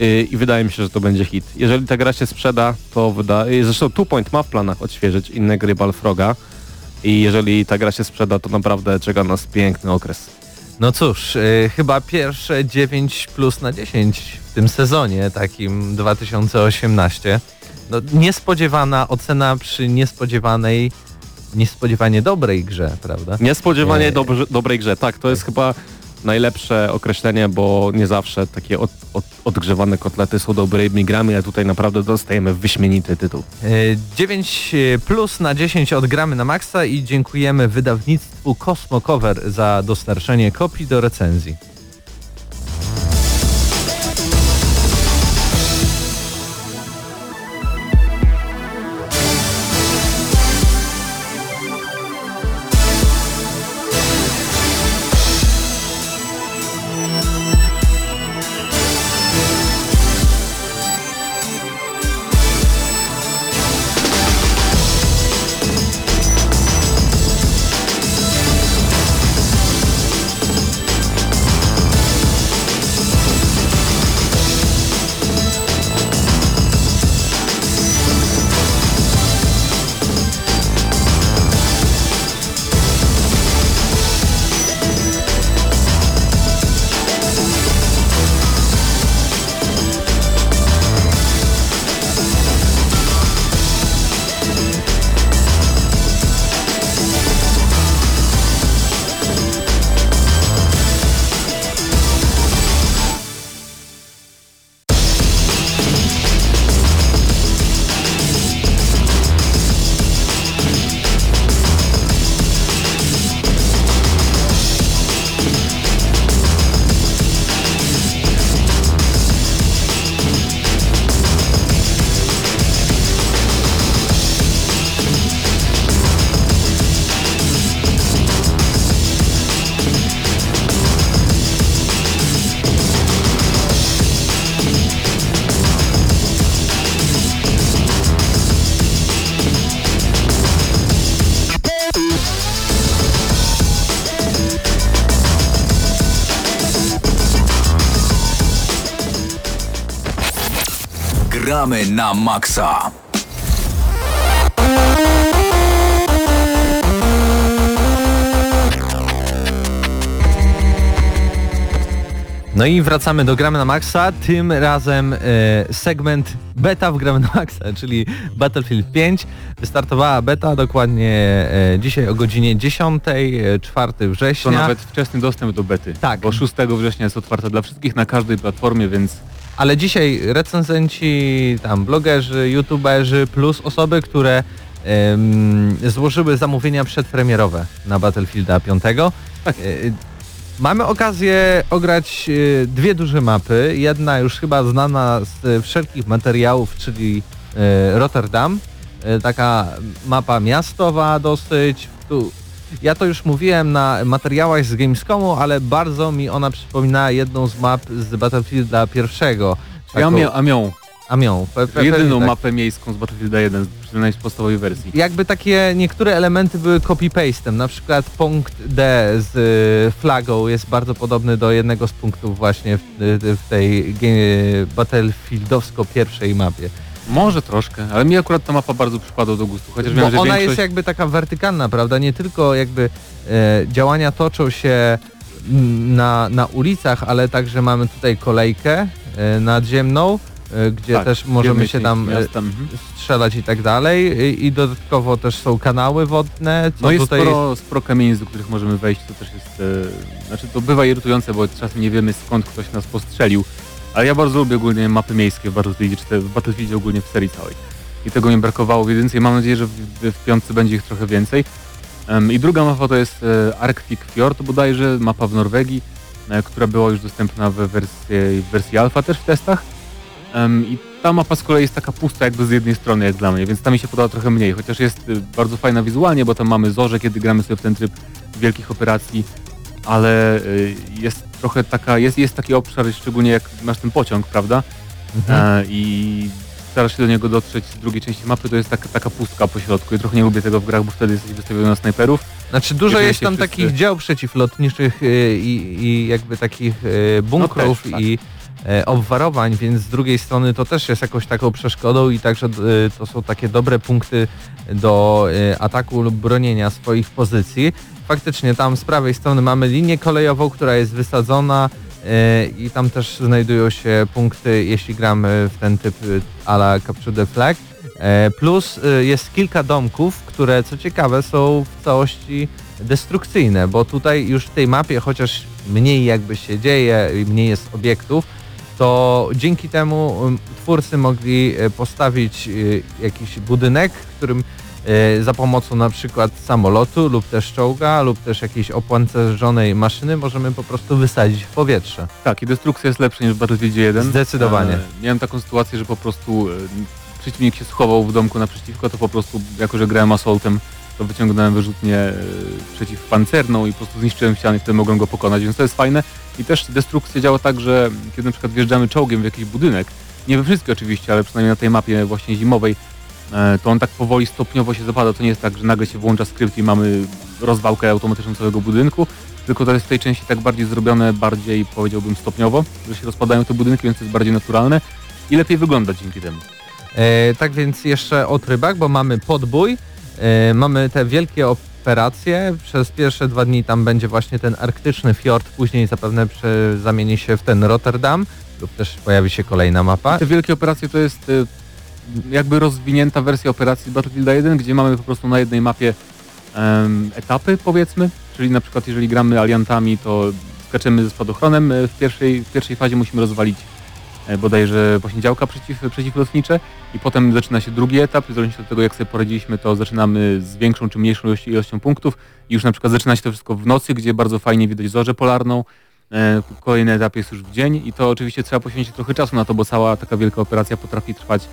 [SPEAKER 5] I i wydaje mi się, że to będzie hit. Jeżeli ta gra się sprzeda, to wydaje... Zresztą Two Point ma w planach odświeżyć inne gry Balfroga. I jeżeli ta gra się sprzeda, to naprawdę czeka nas piękny okres.
[SPEAKER 1] No cóż, y, chyba pierwsze 9 plus na 10 w tym sezonie takim 2018. No, niespodziewana ocena przy niespodziewanej, niespodziewanie dobrej grze, prawda?
[SPEAKER 5] Niespodziewanie
[SPEAKER 1] Nie.
[SPEAKER 5] dobrze, dobrej grze. Tak, to jest chyba najlepsze określenie, bo nie zawsze takie od, od, odgrzewane kotlety są dobrymi grami, a tutaj naprawdę dostajemy wyśmienity tytuł.
[SPEAKER 1] Y, 9 plus na 10 odgramy na maksa i dziękujemy wydawnictwu Cosmo Cover za dostarczenie kopii do recenzji.
[SPEAKER 4] gramy na maksa.
[SPEAKER 1] No i wracamy do Gramy na Maxa, tym razem e, segment beta w Gramy na Maxa, czyli Battlefield 5. Wystartowała beta dokładnie e, dzisiaj o godzinie 10, 4
[SPEAKER 6] e,
[SPEAKER 1] września.
[SPEAKER 6] To nawet wczesny dostęp do bety.
[SPEAKER 1] Tak.
[SPEAKER 6] Bo 6 września jest otwarta dla wszystkich na każdej platformie, więc
[SPEAKER 1] ale dzisiaj recenzenci, tam blogerzy, youtuberzy plus osoby, które em, złożyły zamówienia przedpremierowe na Battlefielda 5.
[SPEAKER 6] Tak.
[SPEAKER 1] E, Mamy okazję ograć e, dwie duże mapy. Jedna już chyba znana z e, wszelkich materiałów, czyli Rotterdam. Taka mapa miastowa dosyć. Tu, ja to już mówiłem na materiałach z Gamescomu, ale bardzo mi ona przypomina jedną z map z Battlefielda pierwszego. Taką-
[SPEAKER 6] mia- a miał
[SPEAKER 1] Amią. Pe, pe,
[SPEAKER 6] jedyną
[SPEAKER 1] tak.
[SPEAKER 6] mapę miejską z Battlefielda 1, przynajmniej z podstawowej wersji.
[SPEAKER 1] Jakby takie niektóre elementy były copy-pastem, na przykład punkt D z y, flagą jest bardzo podobny do jednego z punktów właśnie w, y, w tej ge- Battlefieldowsko pierwszej mapie.
[SPEAKER 6] Może troszkę, ale mi akurat ta mapa bardzo przypadła do gustu, chociaż wiem,
[SPEAKER 1] Bo
[SPEAKER 6] że
[SPEAKER 1] ona
[SPEAKER 6] większość...
[SPEAKER 1] jest jakby taka wertykalna, prawda? Nie tylko jakby e, działania toczą się na, na ulicach, ale także mamy tutaj kolejkę e, nadziemną, e, gdzie
[SPEAKER 6] Tak,
[SPEAKER 1] też możemy się tam e,
[SPEAKER 6] mhm.
[SPEAKER 1] strzelać i tak dalej. I, I dodatkowo też są kanały wodne, co
[SPEAKER 6] No jest
[SPEAKER 1] tutaj
[SPEAKER 6] sporo, sporo kamienic, do których możemy wejść, to też jest... E, znaczy to bywa irytujące, bo czasem nie wiemy skąd ktoś nas postrzelił, ale ja bardzo lubię ogólnie mapy miejskie w Battlefieldzie, czy te, w Battlefieldzie ogólnie w serii całej. I tego mi brakowało w jedynce i mam nadzieję, że w, w, piątce będzie ich trochę więcej. Em, I druga mapa to jest e, Arctic Fjord bodajże, mapa w Norwegii, e, która była już dostępna w wersji, w wersji alfa też w testach. Em, I ta mapa z kolei jest taka pusta jakby z jednej strony jak dla mnie, więc ta mi się podoba trochę mniej, chociaż jest y, bardzo fajna wizualnie, bo tam mamy zorze, kiedy gramy sobie w ten tryb wielkich operacji, ale y, jest trochę taka, jest, jest taki obszar, szczególnie jak masz ten pociąg, prawda?
[SPEAKER 1] Mhm.
[SPEAKER 6] E, I starasz się do niego dotrzeć z drugiej części mapy, to jest taka, taka pustka po środku i trochę nie lubię tego w grach, bo wtedy jesteś wystawiony na snajperów.
[SPEAKER 1] Znaczy dużo jest tam
[SPEAKER 6] wszyscy-
[SPEAKER 1] takich dział przeciwlotniczych y, i, i jakby takich y, bunkrów
[SPEAKER 6] No też, tak.
[SPEAKER 1] i e, obwarowań, więc z drugiej strony to też jest jakąś taką przeszkodą i także to są takie dobre punkty do ataku lub bronienia swoich pozycji. Faktycznie tam z prawej strony mamy linię kolejową, która jest wysadzona y, i tam też znajdują się punkty, jeśli gramy w ten typ y, a la Capture the Flag. E, Plus jest kilka domków, które co ciekawe są w całości destrukcyjne, bo tutaj już w tej mapie, chociaż mniej jakby się dzieje i mniej jest obiektów, to dzięki temu twórcy mogli e, postawić jakiś budynek, w którym e, za pomocą na przykład samolotu lub też czołga lub też jakiejś opancerzonej maszyny możemy po prostu wysadzić w powietrze.
[SPEAKER 6] Tak, i destrukcja jest lepsza niż w Battlefieldzie 1.
[SPEAKER 1] Zdecydowanie.
[SPEAKER 6] E, miałem taką sytuację, że po prostu e, przeciwnik się schował w domku naprzeciwko, to po prostu, jako że grałem assaultem, to wyciągnąłem wyrzutnię e, przeciwpancerną i po prostu zniszczyłem ściany, wtedy mogłem go pokonać, więc to jest fajne. I też destrukcja działa tak, że kiedy na przykład wjeżdżamy czołgiem w jakiś budynek, nie we wszystkie oczywiście, ale przynajmniej na tej mapie właśnie zimowej, to on tak powoli stopniowo się zapada. To nie jest tak, że nagle się włącza skrypt i mamy rozwałkę automatyczną całego budynku, tylko to jest w tej części tak bardziej zrobione, bardziej powiedziałbym stopniowo, że się rozpadają te budynki, więc to jest bardziej naturalne i lepiej wygląda dzięki temu.
[SPEAKER 1] E, tak więc jeszcze o trybach, bo mamy podbój, e, mamy te wielkie operacje. Przez pierwsze dwa dni tam będzie właśnie ten arktyczny fiord, później zapewne prze, zamieni się w ten Rotterdam lub też pojawi się kolejna mapa.
[SPEAKER 6] Te wielkie operacje to jest e, jakby rozwinięta wersja operacji z Battlefielda 1, gdzie mamy po prostu na jednej mapie em, etapy powiedzmy, czyli na przykład jeżeli gramy aliantami, to skaczemy ze spadochronem e, w pierwszej, w pierwszej fazie musimy rozwalić e, bodajże właśnie przeciw, przeciwlotnicze i potem zaczyna się drugi etap, w zależności od tego jak sobie poradziliśmy, to zaczynamy z większą czy mniejszą ilością, ilością punktów i już na przykład zaczyna się to wszystko w nocy, gdzie bardzo fajnie widać zorzę polarną, E, Kolejny etap jest już w dzień i to oczywiście trzeba poświęcić trochę czasu na to, bo cała taka wielka operacja potrafi trwać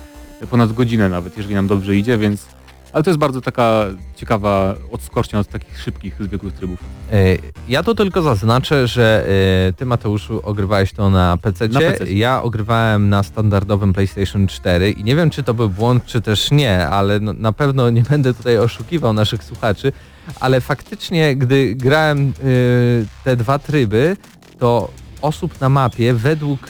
[SPEAKER 6] ponad godzinę nawet, jeżeli nam dobrze idzie, więc... Ale to jest bardzo taka ciekawa odskocznia od takich szybkich, zwykłych trybów.
[SPEAKER 1] E, Ja tu tylko zaznaczę, że e, ty Mateuszu ogrywałeś to na PC.
[SPEAKER 6] Na PC.
[SPEAKER 1] Ja ogrywałem na standardowym PlayStation 4 i nie wiem czy to był błąd, czy też nie, ale no, na pewno nie będę tutaj oszukiwał naszych słuchaczy, ale faktycznie gdy grałem e, te dwa tryby, to osób na mapie według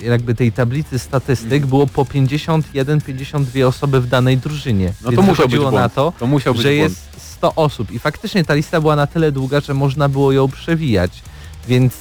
[SPEAKER 1] e, jakby tej tablicy statystyk było po 51-52 osoby w danej drużynie.
[SPEAKER 6] No to
[SPEAKER 1] Więc
[SPEAKER 6] musiał być błąd.
[SPEAKER 1] na to,
[SPEAKER 6] To musiał być
[SPEAKER 1] że
[SPEAKER 6] błąd.
[SPEAKER 1] jest 100 osób i faktycznie ta lista była na tyle długa, że można było ją przewijać, więc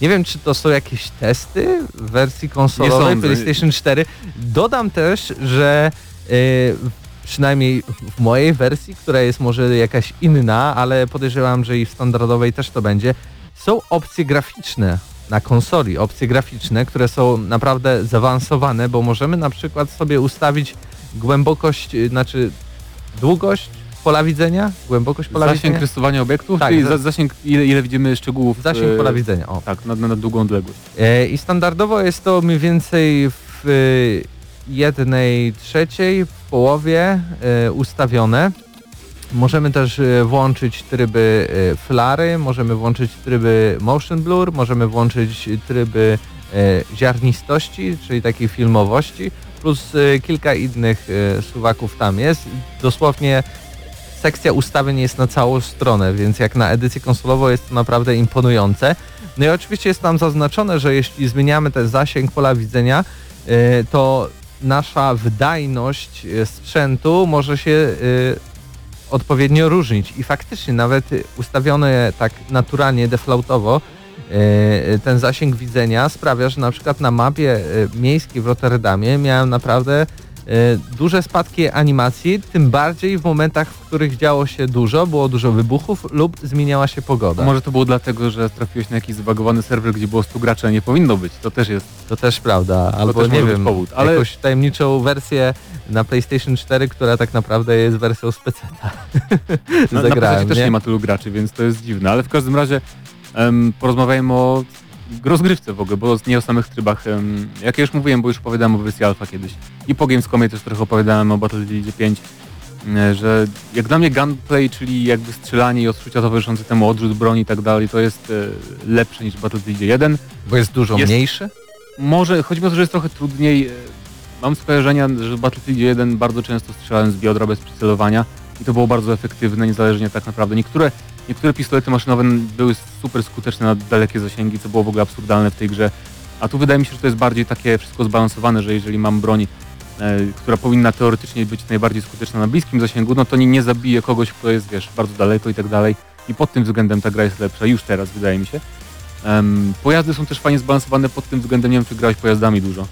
[SPEAKER 1] Nie wiem, czy to są jakieś testy w wersji konsolowej. PlayStation 4. Dodam też, że y, przynajmniej w mojej wersji, która jest może jakaś inna, ale podejrzewam, że i w standardowej też to będzie, są opcje graficzne na konsoli, opcje graficzne, które są naprawdę zaawansowane, bo możemy na przykład sobie ustawić głębokość, y, znaczy długość pola widzenia, głębokość pola
[SPEAKER 6] Zasięg
[SPEAKER 1] widzenia,
[SPEAKER 6] rysowania obiektów,
[SPEAKER 1] Tak,
[SPEAKER 6] czyli
[SPEAKER 1] za-
[SPEAKER 6] za, zasięg, ile, ile widzimy szczegółów.
[SPEAKER 1] zasięg
[SPEAKER 6] e,
[SPEAKER 1] pola widzenia. O.
[SPEAKER 6] Tak, na, na, długą odległość.
[SPEAKER 1] E, I standardowo jest to mniej więcej w y, jednej trzeciej, w połowie ustawione. Możemy też e, włączyć tryby e, flary, możemy włączyć tryby motion blur, możemy włączyć tryby e, ziarnistości, czyli takiej filmowości, plus kilka innych suwaków tam jest. Dosłownie sekcja ustawień jest na całą stronę, więc jak na edycję konsolową jest to naprawdę imponujące. No i oczywiście jest tam zaznaczone, że jeśli zmieniamy ten zasięg pola widzenia, to nasza wydajność sprzętu może się odpowiednio różnić i faktycznie nawet ustawione tak naturalnie, deflautowo, e, ten zasięg widzenia sprawia, że na przykład na mapie e, miejskiej w Rotterdamie miałem naprawdę e, duże spadki animacji, tym bardziej w momentach, w których działo się dużo, było dużo wybuchów lub zmieniała się pogoda.
[SPEAKER 6] Może to było dlatego, że trafiłeś na jakiś zbagowany serwer, gdzie było 100 graczy, a nie powinno być. To też jest.
[SPEAKER 1] To też prawda, albo
[SPEAKER 6] też
[SPEAKER 1] nie wiem,
[SPEAKER 6] powód, ale-
[SPEAKER 1] jakąś tajemniczą wersję na PlayStation 4, która tak naprawdę jest wersją speceta. (laughs)
[SPEAKER 6] Na, na
[SPEAKER 1] Zagrałem,
[SPEAKER 6] PC też nie? ma tylu graczy, więc to jest dziwne. Ale w każdym razie em, porozmawiajmy o rozgrywce w ogóle, bo nie o samych trybach. Em, jak ja już mówiłem, bo już opowiadałem o wersji alfa kiedyś. I po Gamescomie też trochę opowiadałem o Battlefield 5, e, że jak dla mnie gunplay, czyli jakby strzelanie i odczucia towarzyszące temu odrzut broni i tak dalej, to jest e, lepsze niż Battlefield 1.
[SPEAKER 1] Bo jest dużo
[SPEAKER 6] Jest-
[SPEAKER 1] mniejszy?
[SPEAKER 6] Może, chodzi o to, że jest trochę trudniej. Mam skojarzenia, że w Battlefield 1 bardzo często strzelałem z biodra bez przycelowania i to było bardzo efektywne, niezależnie tak naprawdę. Niektóre, niektóre pistolety maszynowe były super skuteczne na dalekie zasięgi, co było w ogóle absurdalne w tej grze. A tu wydaje mi się, że to jest bardziej takie wszystko zbalansowane, że jeżeli mam broń, e, która powinna teoretycznie być najbardziej skuteczna na bliskim zasięgu, no to nie, nie zabije kogoś, kto jest, wiesz, bardzo daleko i tak dalej. I pod tym względem ta gra jest lepsza, już teraz wydaje mi się. Em, pojazdy są też fajnie zbalansowane pod tym względem, nie wiem czy grałeś pojazdami dużo.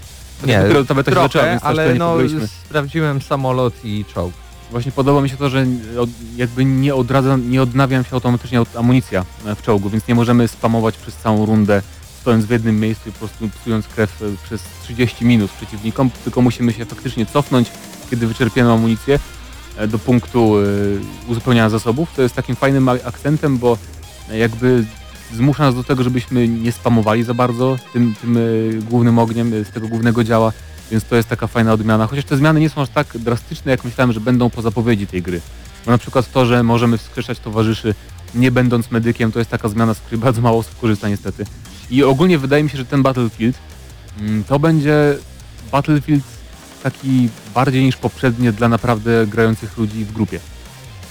[SPEAKER 1] Nie,
[SPEAKER 6] dopiero ta beta się zaczęła,
[SPEAKER 1] trochę,
[SPEAKER 6] więc
[SPEAKER 1] ale no, sprawdziłem samolot i czołg.
[SPEAKER 6] Właśnie podoba mi się to, że jakby nie, odradza, nie odnawiam się automatycznie amunicja w czołgu, więc nie możemy spamować przez całą rundę stojąc w jednym miejscu i po prostu psując krew e, przez 30 minut przeciwnikom, tylko musimy się faktycznie cofnąć, kiedy wyczerpiemy amunicję e, do punktu e, uzupełniania zasobów. To jest takim fajnym akcentem, bo jakby zmusza nas do tego, żebyśmy nie spamowali za bardzo tym, tym e, głównym ogniem e, z tego głównego działa, więc to jest taka fajna odmiana. Chociaż te zmiany nie są aż tak drastyczne, jak myślałem, że będą po zapowiedzi tej gry. Bo na przykład to, że możemy wskrzeszać towarzyszy nie będąc medykiem, to jest taka zmiana, z której (laughs) bardzo mało osób korzysta niestety. I ogólnie wydaje mi się, że ten Battlefield mm, to będzie Battlefield taki bardziej niż poprzednie dla naprawdę grających ludzi w grupie.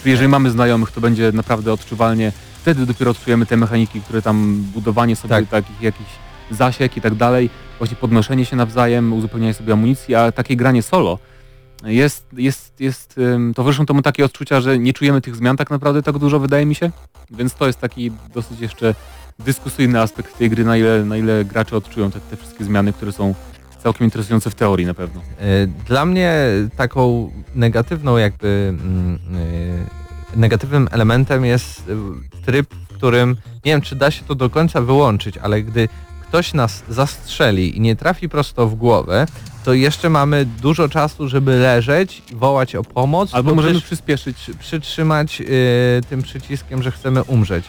[SPEAKER 6] Czyli jeżeli mamy znajomych, to będzie naprawdę odczuwalnie, wtedy dopiero odczujemy te mechaniki, które tam budowanie sobie
[SPEAKER 1] Tak.
[SPEAKER 6] takich jakichś zasiek i tak dalej, właśnie podnoszenie się nawzajem, uzupełnianie sobie amunicji, a takie granie solo jest, jest, jest ym, towarzyszą temu takie odczucia, że nie czujemy tych zmian tak naprawdę tak dużo, wydaje mi się, więc to jest taki dosyć jeszcze dyskusyjny aspekt tej gry, na ile, na ile gracze odczują te, te wszystkie zmiany, które są całkiem interesujące w teorii na pewno.
[SPEAKER 1] E, Dla mnie taką negatywną jakby mm, e, negatywnym elementem jest e, tryb, w którym nie wiem czy da się to do końca wyłączyć, ale gdy ktoś nas zastrzeli i nie trafi prosto w głowę, to jeszcze mamy dużo czasu, żeby leżeć, wołać o pomoc,
[SPEAKER 6] Albo możemy
[SPEAKER 1] też
[SPEAKER 6] przyspieszyć
[SPEAKER 1] przytrzymać e, tym przyciskiem, że chcemy umrzeć.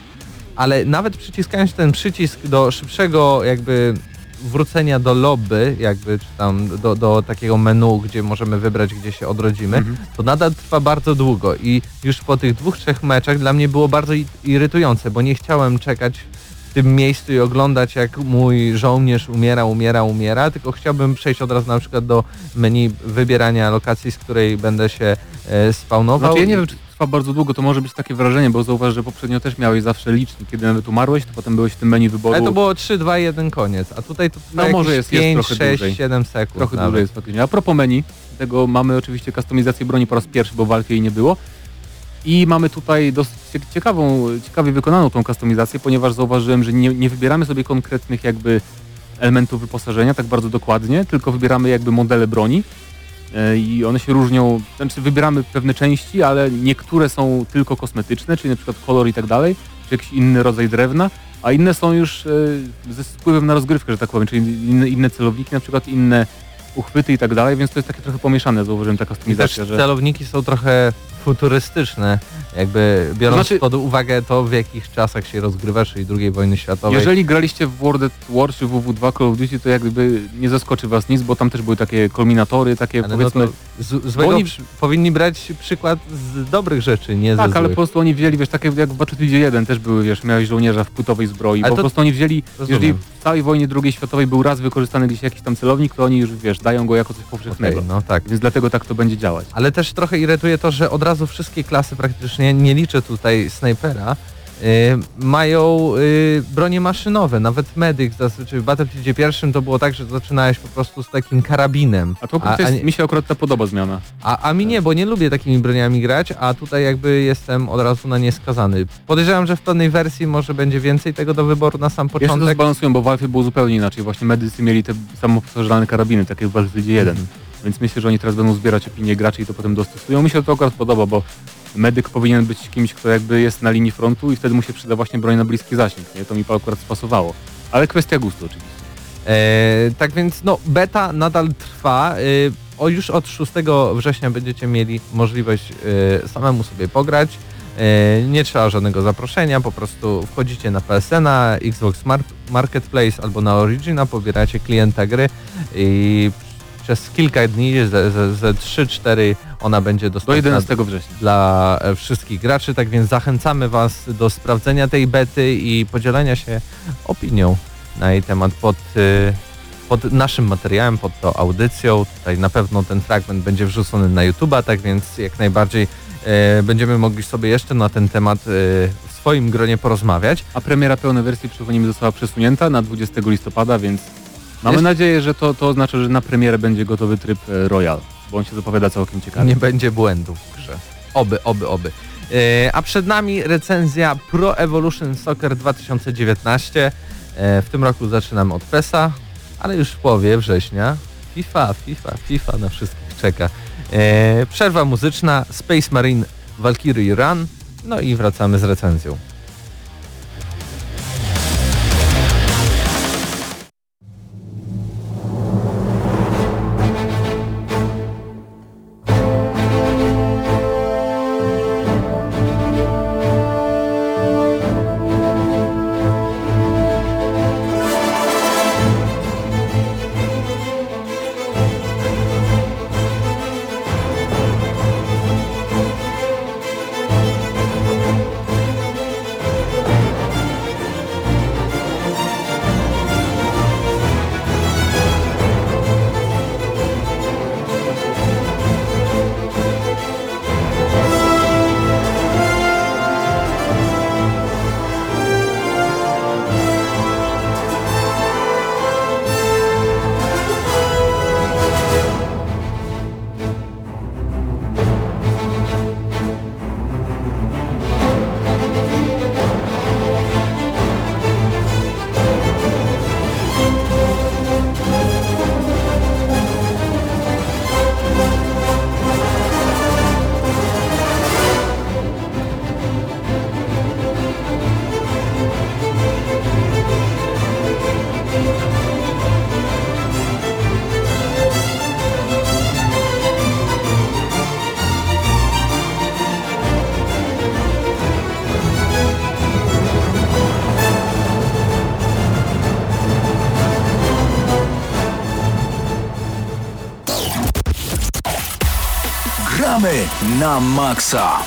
[SPEAKER 1] Ale nawet przyciskając ten przycisk do szybszego jakby wrócenia do lobby, jakby czy tam do, do takiego menu, gdzie możemy wybrać, gdzie się odrodzimy,
[SPEAKER 6] Mhm.
[SPEAKER 1] to nadal trwa bardzo długo i już po tych dwóch, trzech meczach dla mnie było bardzo irytujące, bo nie chciałem czekać w tym miejscu i oglądać jak mój żołnierz umiera, umiera, umiera, tylko chciałbym przejść od razu na przykład do menu wybierania lokacji, z której będę się e, spawnował.
[SPEAKER 6] Znaczy ja nie wiem, czy trwa bardzo długo, to może być takie wrażenie, bo zauważ, że poprzednio też miałeś zawsze licznik, kiedy nawet umarłeś, to potem byłeś w tym menu wyboru.
[SPEAKER 1] Ale to było 3, 2, 1 koniec, a tutaj to
[SPEAKER 6] No, może jest- jest
[SPEAKER 1] 5,
[SPEAKER 6] trochę
[SPEAKER 1] 6,
[SPEAKER 6] dłużej.
[SPEAKER 1] 7 sekund.
[SPEAKER 6] Trochę
[SPEAKER 1] nawet.
[SPEAKER 6] dłużej jest faktycznie. A propos menu, tego mamy oczywiście kustomizację broni po raz pierwszy, bo walki jej nie było. I mamy tutaj dosyć cie- ciekawą, ciekawie wykonaną tą kustomizację, ponieważ zauważyłem, że nie, nie wybieramy sobie konkretnych jakby elementów wyposażenia tak bardzo dokładnie, tylko wybieramy jakby modele broni i one się różnią, znaczy wybieramy pewne części, ale niektóre są tylko kosmetyczne, czyli na przykład kolor i tak dalej, czy jakiś inny rodzaj drewna, a inne są już e, ze wpływem na rozgrywkę, że tak powiem, czyli inne, inne celowniki, na przykład inne uchwyty i tak dalej, więc to jest takie trochę pomieszane, zauważyłem ta kustomizacja, że...
[SPEAKER 1] celowniki są trochę futurystyczne, jakby biorąc
[SPEAKER 6] Znaczy-
[SPEAKER 1] pod uwagę to, w jakich czasach się rozgrywa, czyli II wojny światowej.
[SPEAKER 6] Jeżeli graliście w World at War czy WW2 Call of Duty, to jakby nie zaskoczy was nic, bo tam też były takie kulminatory, takie
[SPEAKER 1] Ale no
[SPEAKER 6] powiedzmy...
[SPEAKER 1] to z, złego
[SPEAKER 6] oni-
[SPEAKER 1] przy, powinni brać przykład z dobrych rzeczy, nie
[SPEAKER 6] tak, ale po prostu oni wzięli, wiesz, takie jak w Battlefieldzie 1 też były, wiesz, miałeś żołnierza w płytowej zbroi,
[SPEAKER 1] Ale
[SPEAKER 6] po
[SPEAKER 1] to-
[SPEAKER 6] prostu oni wzięli,
[SPEAKER 1] Rozumiem.
[SPEAKER 6] jeżeli w całej wojnie II światowej był raz wykorzystany gdzieś jakiś tam celownik, to oni już, wiesz, dają go jako coś powszechnego.
[SPEAKER 1] Okej, no tak.
[SPEAKER 6] Więc dlatego tak to będzie działać.
[SPEAKER 1] Ale też trochę irytuje to, że od razu wszystkie klasy praktycznie, nie liczę tutaj snajpera, y, mają y, bronie maszynowe, nawet medyk zazwyczaj w Battlefieldzie pierwszym to było tak, że zaczynałeś po prostu z takim karabinem.
[SPEAKER 6] A to
[SPEAKER 1] a,
[SPEAKER 6] jest,
[SPEAKER 1] a,
[SPEAKER 6] mi się akurat ta podoba zmiana.
[SPEAKER 1] a, a mi nie, bo nie lubię takimi broniami grać, a tutaj jakby jestem od razu na nie skazany. Podejrzewam, że w pewnej wersji może będzie więcej tego do wyboru na sam
[SPEAKER 6] Jeszcze to
[SPEAKER 1] początek.
[SPEAKER 6] zbalansują, bo w Valve było zupełnie inaczej. Właśnie medycy mieli te samopowtarzalne karabiny, takie w Battlefieldzie 1.
[SPEAKER 1] Mhm.
[SPEAKER 6] Więc myślę, że oni teraz będą zbierać opinie graczy i to potem dostosują. Mi się to akurat podoba, bo medyk powinien być kimś, kto jakby jest na linii frontu i wtedy mu się przyda właśnie broń na bliski zasięg. Nie? To mi akurat spasowało. Ale kwestia gustu oczywiście.
[SPEAKER 1] E, tak więc no, beta nadal trwa. E, o, już od 6 września będziecie mieli możliwość e, samemu sobie pograć. E, nie trzeba żadnego zaproszenia, po prostu wchodzicie na PSN, na Xbox Mar- Marketplace albo na Origina, pobieracie klienta gry i przez kilka dni, ze, ze, ze 3-4 ona będzie
[SPEAKER 6] Do
[SPEAKER 1] dostępna
[SPEAKER 6] 11 września.
[SPEAKER 1] dla e, wszystkich graczy, tak więc zachęcamy Was do sprawdzenia tej bety i podzielenia się opinią na jej temat pod, y, pod naszym materiałem, pod tą audycją. Tutaj na pewno ten fragment będzie wrzucony na YouTube'a, tak więc jak najbardziej e, będziemy mogli sobie jeszcze na ten temat e, w swoim gronie porozmawiać.
[SPEAKER 6] A premiera pełnej wersji przypomnijmy została przesunięta na 20 listopada, więc mamy
[SPEAKER 1] Jest-
[SPEAKER 6] nadzieję, że to, to oznacza, że na premierę będzie gotowy tryb e, Royal, bo on się zapowiada całkiem ciekawie.
[SPEAKER 1] Nie będzie błędów w grze. Oby, oby, oby. E, a przed nami recenzja Pro Evolution Soccer 2019. E, w tym roku zaczynamy od PESA, ale już w połowie września FIFA, FIFA, FIFA na wszystkich czeka. Przerwa muzyczna, Space Marine Valkyrie Run, no i wracamy z recenzją.
[SPEAKER 4] Na maksa.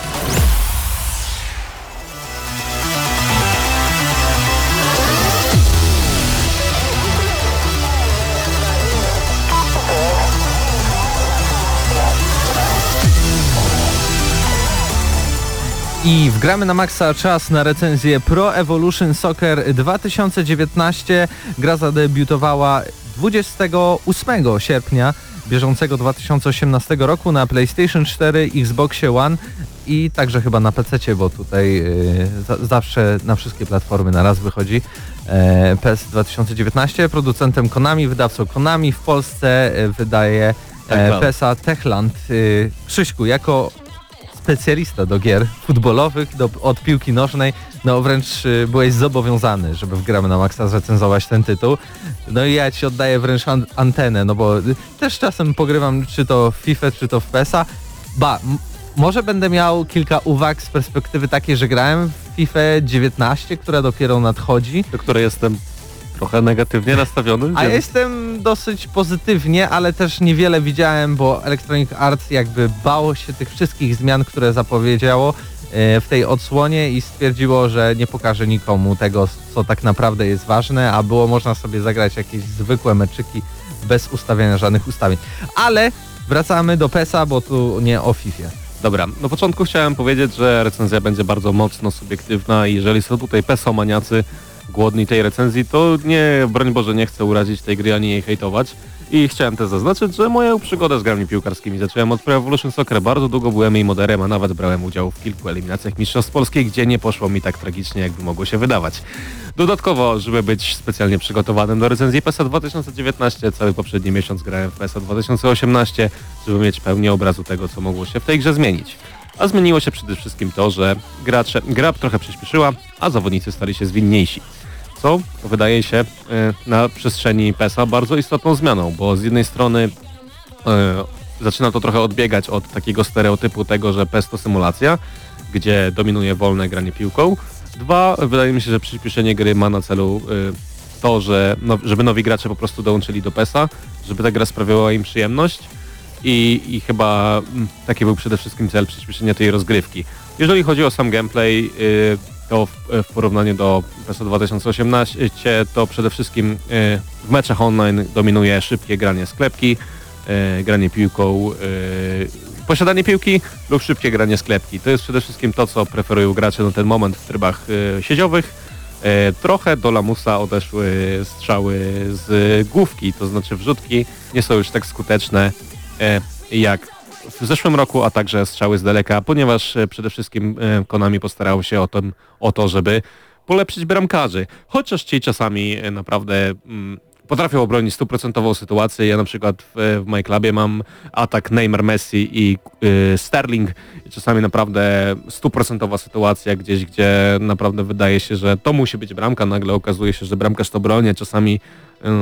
[SPEAKER 1] I wgramy na maksa czas na recenzję Pro Evolution Soccer 2019. Gra zadebiutowała 28 sierpnia bieżącego 2018 roku na PlayStation 4, Xboxie One i także chyba na PC, bo tutaj y, za, zawsze na wszystkie platformy na raz wychodzi. E, PES 2019, producentem Konami, wydawcą Konami w Polsce e, wydaje e. PESA Techland. Y, Krzyśku, jako specjalista do gier futbolowych, do, od piłki nożnej, no wręcz y, byłeś zobowiązany, żeby w Gramy na Maxa zrecenzować ten tytuł. No i ja ci oddaję wręcz an antenę, no bo y, też czasem pogrywam czy to w FIFA, czy to w PESA. Ba, może będę miał kilka uwag z perspektywy takiej, że grałem w FIFA 19, która dopiero nadchodzi.
[SPEAKER 5] do której jestem trochę negatywnie nastawiony.
[SPEAKER 1] A
[SPEAKER 5] więc-
[SPEAKER 1] jestem dosyć pozytywnie, ale też niewiele widziałem, bo Electronic Arts jakby bało się tych wszystkich zmian, które zapowiedziało e, w tej odsłonie i stwierdziło, że nie pokaże nikomu tego, co tak naprawdę jest ważne, a było można sobie zagrać jakieś zwykłe meczyki bez ustawiania żadnych ustawień. Ale wracamy do PESA, bo tu nie o FIFA.
[SPEAKER 5] Dobra, na początku chciałem powiedzieć, że recenzja będzie bardzo mocno subiektywna i jeżeli są tutaj pesomaniacy głodni tej recenzji, to nie, broń Boże, nie chcę urazić tej gry ani jej hejtować. I chciałem też zaznaczyć, że moją przygodę z grami piłkarskimi zacząłem od Pro Evolution Soccer. Bardzo długo byłem jej moderem, a nawet brałem udział w kilku eliminacjach Mistrzostw Polskich, gdzie nie poszło mi tak tragicznie, jakby mogło się wydawać. Dodatkowo, żeby być specjalnie przygotowanym do recenzji PESA 2019, cały poprzedni miesiąc grałem w PESA 2018, żeby mieć pełnię obrazu tego, co mogło się w tej grze zmienić. A zmieniło się przede wszystkim to, że gracze, gra trochę przyspieszyła, a zawodnicy stali się zwinniejsi. Co wydaje się e, na przestrzeni PESA bardzo istotną zmianą, bo z jednej strony e, zaczyna to trochę odbiegać od takiego stereotypu tego, że PES to symulacja, gdzie dominuje wolne granie piłką. Dwa, wydaje mi się, że przyspieszenie gry ma na celu y, to, że no, żeby nowi gracze po prostu dołączyli do PESA, żeby ta gra sprawiała im przyjemność i, i chyba mm, taki był przede wszystkim cel przyspieszenia tej rozgrywki. Jeżeli chodzi o sam gameplay, y, to w, porównaniu do PESA 2018, to przede wszystkim y, w meczach online dominuje szybkie granie sklepki, y, granie piłką, posiadanie piłki lub szybkie granie sklepki. To jest przede wszystkim to, co preferują gracze na ten moment w trybach siedziowych. Trochę do lamusa odeszły strzały z główki, to znaczy wrzutki nie są już tak skuteczne jak w zeszłym roku, a także strzały z daleka, ponieważ e, przede wszystkim e, Konami postarało się o, tym, o to, żeby polepszyć bramkarzy. Chociaż ci czasami e, naprawdę mm, potrafią obronić stuprocentową sytuację. Ja na przykład w, w MyClubie mam atak Neymar Messi i y, Sterling. Czasami naprawdę stuprocentowa sytuacja gdzieś, gdzie naprawdę wydaje się, że to musi być bramka. Nagle okazuje się, że bramkarz to broni. Czasami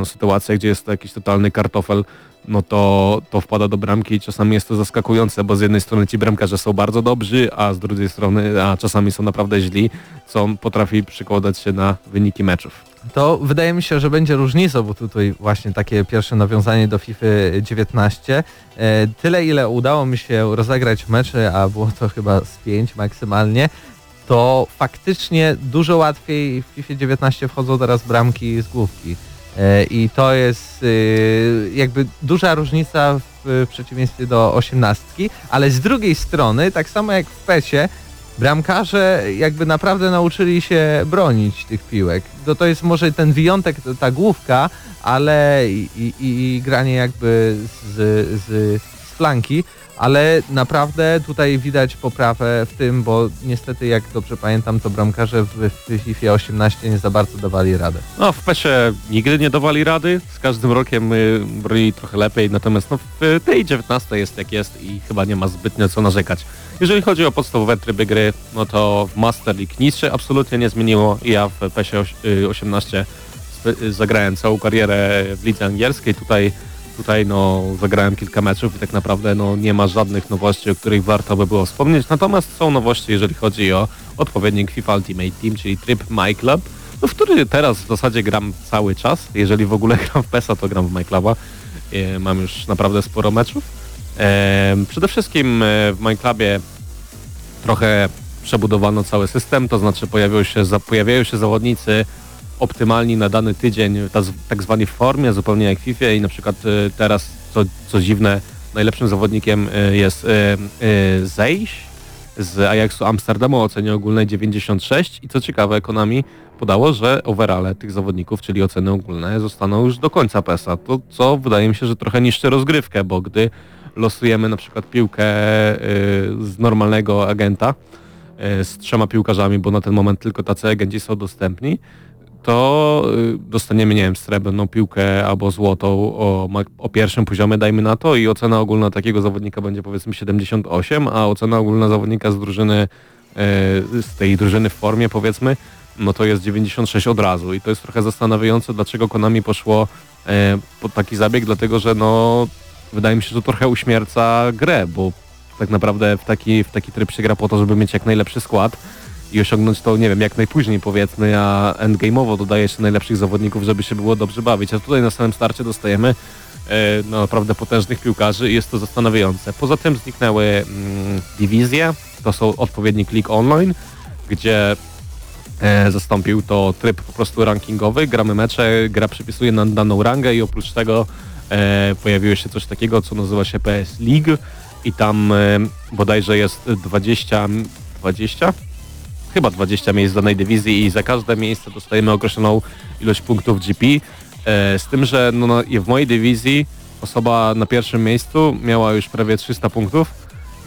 [SPEAKER 5] sytuacja, gdzie jest to jakiś totalny kartofel, no to, to wpada do bramki i czasami jest to zaskakujące, bo z jednej strony ci bramkarze są bardzo dobrzy, a z drugiej strony, a czasami są naprawdę źli, co potrafi przekładać się na wyniki meczów.
[SPEAKER 1] To wydaje mi się, że będzie różnicą, bo tutaj właśnie takie pierwsze nawiązanie do FIFA 19. E, tyle ile udało mi się rozegrać mecze, a było to chyba z 5 maksymalnie, to faktycznie dużo łatwiej w FIFA 19 wchodzą teraz bramki z główki. E, I to jest y, jakby duża różnica w przeciwieństwie do 18, ale z drugiej strony, tak samo jak w PESie, bramkarze jakby naprawdę nauczyli się bronić tych piłek. To, to jest może ten wyjątek, ta główka, ale i, i, i granie jakby z, z, flanki, ale naprawdę tutaj widać poprawę w tym, bo niestety jak dobrze pamiętam, to bramkarze w, w FIFA 18 nie za bardzo dawali radę.
[SPEAKER 5] No w PESie nigdy nie dawali rady, z każdym rokiem y, trochę lepiej, natomiast no, w tej 19 jest jak jest i chyba nie ma zbytnio co narzekać. Jeżeli chodzi o podstawowe tryby gry, no to w Master League nic się absolutnie nie zmieniło. Ja w PESie y, 18 spe- y, zagrałem całą karierę w lidze angielskiej, tutaj Tutaj no, zagrałem kilka meczów i tak naprawdę no, nie ma żadnych nowości, o których warto by było wspomnieć. Natomiast są nowości, jeżeli chodzi o odpowiednik FIFA Ultimate Team, czyli tryb My Club, no, w który teraz w zasadzie gram cały czas. Jeżeli w ogóle (laughs) gram w PESA, to gram w My Cluba. E, mam już naprawdę sporo meczów. E, przede wszystkim e, w My Clubie trochę przebudowano cały system, to znaczy pojawiają się, pojawiają się zawodnicy optymalni na dany tydzień, tak zwani w formie, zupełnie jak FIFA i na przykład e, teraz, co, co dziwne, najlepszym zawodnikiem e, jest e, Zejś z Ajaxu Amsterdamu o ocenie ogólnej 96 i co ciekawe, Konami podało, że overale tych zawodników, czyli oceny ogólne, zostaną już do końca PESA. To co wydaje mi się, że trochę niszczy rozgrywkę, bo gdy losujemy na przykład piłkę z normalnego agenta z trzema piłkarzami, bo na ten moment tylko tacy agenci są dostępni, to y, dostaniemy, nie wiem, srebrną piłkę albo złotą o, o pierwszym poziomie, dajmy na to i ocena ogólna takiego zawodnika będzie powiedzmy 78, a ocena ogólna zawodnika z drużyny, y, z tej drużyny w formie powiedzmy, no to jest 96 od razu. I to jest trochę zastanawiające, dlaczego Konami poszło y, pod taki zabieg, dlatego że no wydaje mi się, że to trochę uśmierca grę, bo tak naprawdę w taki, w taki tryb się gra po to, żeby mieć jak najlepszy skład i osiągnąć to, nie wiem, jak najpóźniej powiedzmy, a endgame'owo dodaje się najlepszych zawodników, żeby się było dobrze bawić. A tutaj na samym starcie dostajemy e, no, naprawdę potężnych piłkarzy i jest to zastanawiające. Poza tym zniknęły mm, dywizje, to są odpowiednik League Online, gdzie e, zastąpił to tryb po prostu rankingowy, gramy mecze, gra przypisuje na daną rangę i oprócz tego e, pojawiło się coś takiego, co nazywa się PS League i tam e, bodajże jest 20, 20? Chyba 20 miejsc danej dywizji i za każde miejsce dostajemy określoną ilość punktów GP. E, z tym, że no, na- w mojej dywizji osoba na pierwszym miejscu miała już prawie 300 punktów,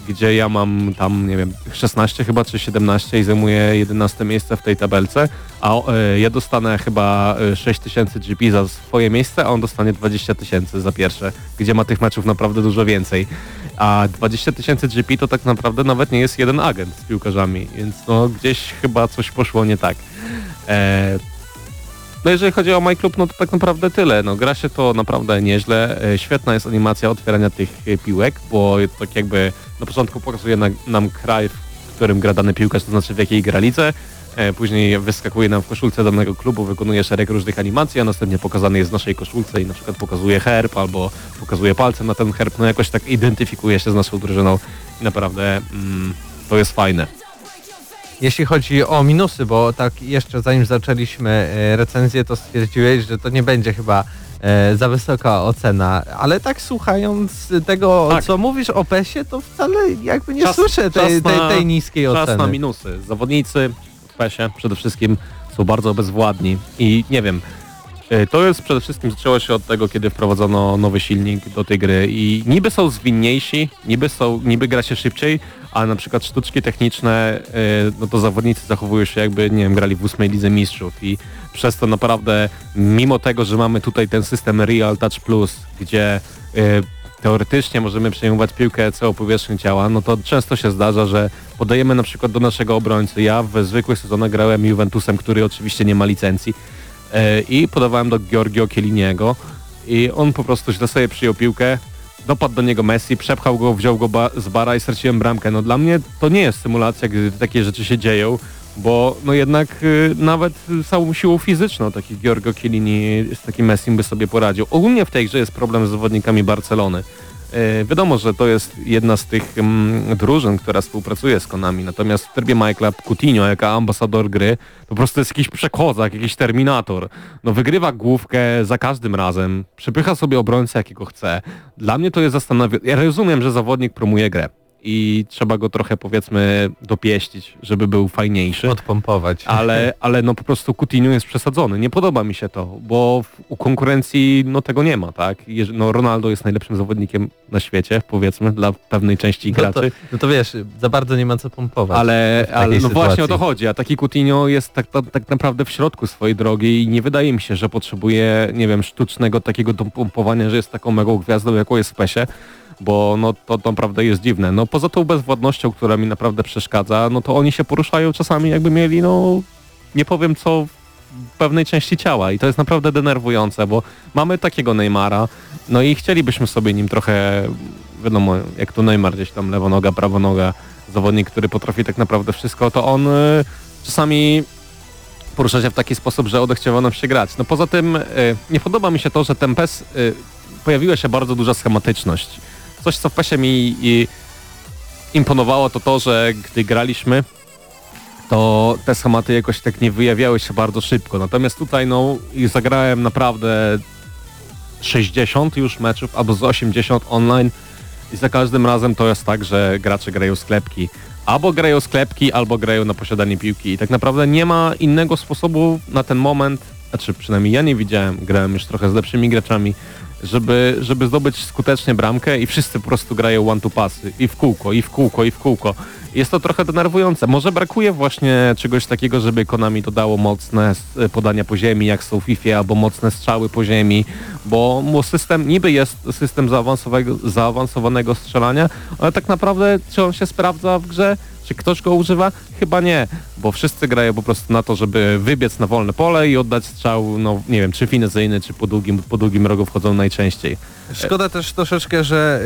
[SPEAKER 5] gdzie ja mam tam, nie wiem, 16 chyba czy 17 i zajmuję 11 miejsce w tej tabelce, a e, ja dostanę chyba e, 6000 GP za swoje miejsce, a on dostanie 20 tysięcy za pierwsze, gdzie ma tych meczów naprawdę dużo więcej. A 20 tysięcy GP to tak naprawdę nawet nie jest jeden agent z piłkarzami, więc no gdzieś chyba coś poszło nie tak. E, no jeżeli chodzi o MyClub, no to tak naprawdę tyle. No gra się to naprawdę nieźle. E, Świetna jest animacja otwierania tych e, piłek, bo tak jakby na początku pokazuje na, nam kraj, w którym gra dany piłkarz, to znaczy w jakiej gra lidze. E, Później wyskakuje nam w koszulce danego klubu, wykonuje szereg różnych animacji, a następnie pokazany jest w naszej koszulce i na przykład pokazuje herb albo pokazuje palcem na ten herb. No jakoś tak identyfikuje się z naszą drużyną i naprawdę mm, to jest fajne.
[SPEAKER 1] Jeśli chodzi o minusy, bo tak jeszcze zanim zaczęliśmy e, recenzję, to stwierdziłeś, że to nie będzie chyba e, za wysoka ocena, ale tak słuchając tego,
[SPEAKER 5] Tak.
[SPEAKER 1] co mówisz o PESie, to wcale jakby nie
[SPEAKER 5] Czas-
[SPEAKER 1] słyszę tej,
[SPEAKER 5] czas
[SPEAKER 1] tej,
[SPEAKER 5] na-
[SPEAKER 1] tej niskiej
[SPEAKER 5] Czas
[SPEAKER 1] oceny.
[SPEAKER 5] na minusy. Zawodnicy Przede wszystkim są bardzo bezwładni i nie wiem, y, to jest przede wszystkim zaczęło się od tego, kiedy wprowadzono nowy silnik do tej gry i niby są zwinniejsi, niby są, niby gra się szybciej, a na przykład sztuczki techniczne, y, no to zawodnicy zachowują się jakby, nie wiem, grali w ósmej lidze mistrzów i przez to naprawdę, mimo tego, że mamy tutaj ten system Real Touch Plus, gdzie y, teoretycznie możemy przejmować piłkę całą powierzchnię ciała, no to często się zdarza, że podajemy na przykład do naszego obrońcy. Ja w zwykłych sezonach grałem Juventusem, który oczywiście nie ma licencji e, i podawałem do Giorgio Chielliniego i on po prostu źle sobie przyjął piłkę, dopadł do niego Messi, przepchał go, wziął go ba z bara i straciłem bramkę. No dla mnie to nie jest symulacja, gdy takie rzeczy się dzieją, bo no jednak y, nawet całą siłą fizyczną taki Giorgio Chiellini z takim Messim by sobie poradził. Ogólnie w tej grze jest problem z zawodnikami Barcelony. E, Wiadomo, że to jest jedna z tych mm, drużyn, która współpracuje z Konami, natomiast w trybie Michaela Coutinho, jako ambasador gry, to po prostu jest jakiś przechodzak, jakiś terminator. No wygrywa główkę za każdym razem, przepycha sobie obrońcę jakiego chce. Dla mnie to jest zastanawiające. Ja rozumiem, że zawodnik promuje grę i trzeba go trochę powiedzmy dopieścić, żeby był fajniejszy.
[SPEAKER 1] Odpompować.
[SPEAKER 5] Ale, (laughs) ale no po prostu Coutinho jest przesadzony. Nie podoba mi się to, bo w, u konkurencji no tego nie ma, tak? Jeż- No Ronaldo jest najlepszym zawodnikiem na świecie, powiedzmy, dla pewnej części
[SPEAKER 1] no, to,
[SPEAKER 5] graczy.
[SPEAKER 1] no to wiesz, za bardzo nie ma co pompować.
[SPEAKER 5] Ale, ale no właśnie o to
[SPEAKER 1] sytuacji.
[SPEAKER 5] chodzi, a taki Coutinho jest tak, tak, tak naprawdę w środku swojej drogi i nie wydaje mi się, że potrzebuje, nie wiem, sztucznego takiego dopompowania, że jest taką mega gwiazdą, jaką jest w PESie, bo no to, naprawdę jest dziwne. No poza tą bezwładnością, która mi naprawdę przeszkadza, no to oni się poruszają czasami jakby mieli, no nie powiem co pewnej części ciała i to jest naprawdę denerwujące, bo mamy takiego Neymara, no i chcielibyśmy sobie nim trochę, wiadomo, jak to Neymar gdzieś tam lewa noga, prawa noga, zawodnik, który potrafi tak naprawdę wszystko, to on y, czasami porusza się w taki sposób, że odechciewa nam się grać. No poza tym y, nie podoba mi się to, że ten PES y, pojawiła się bardzo duża schematyczność. Coś, co w PESie mi y, imponowało, to to, że gdy graliśmy, to te schematy jakoś tak nie wyjawiały się bardzo szybko. Natomiast tutaj no i zagrałem naprawdę 60 już meczów albo z 80 online i za każdym razem to jest tak, że gracze grają sklepki. albo grają sklepki, albo grają na posiadanie piłki. I tak naprawdę nie ma innego sposobu na ten moment, znaczy przynajmniej ja nie widziałem, grałem już trochę z lepszymi graczami, żeby, żeby zdobyć skutecznie bramkę i wszyscy po prostu grają one to pasy i w kółko, i w kółko, i w kółko. Jest to trochę denerwujące. Może brakuje właśnie czegoś takiego, żeby Konami dodało mocne podania po ziemi, jak są w FIFA, albo mocne strzały po ziemi, bo bo system niby jest system zaawansowanego, zaawansowanego strzelania, ale tak naprawdę czy on się sprawdza w grze? Czy ktoś go używa? Chyba nie, bo wszyscy grają po prostu na to, żeby wybiec na wolne pole i oddać strzał, no nie wiem, czy finezyjny, czy po długim, po długim rogu wchodzą najczęściej.
[SPEAKER 1] Szkoda też troszeczkę, że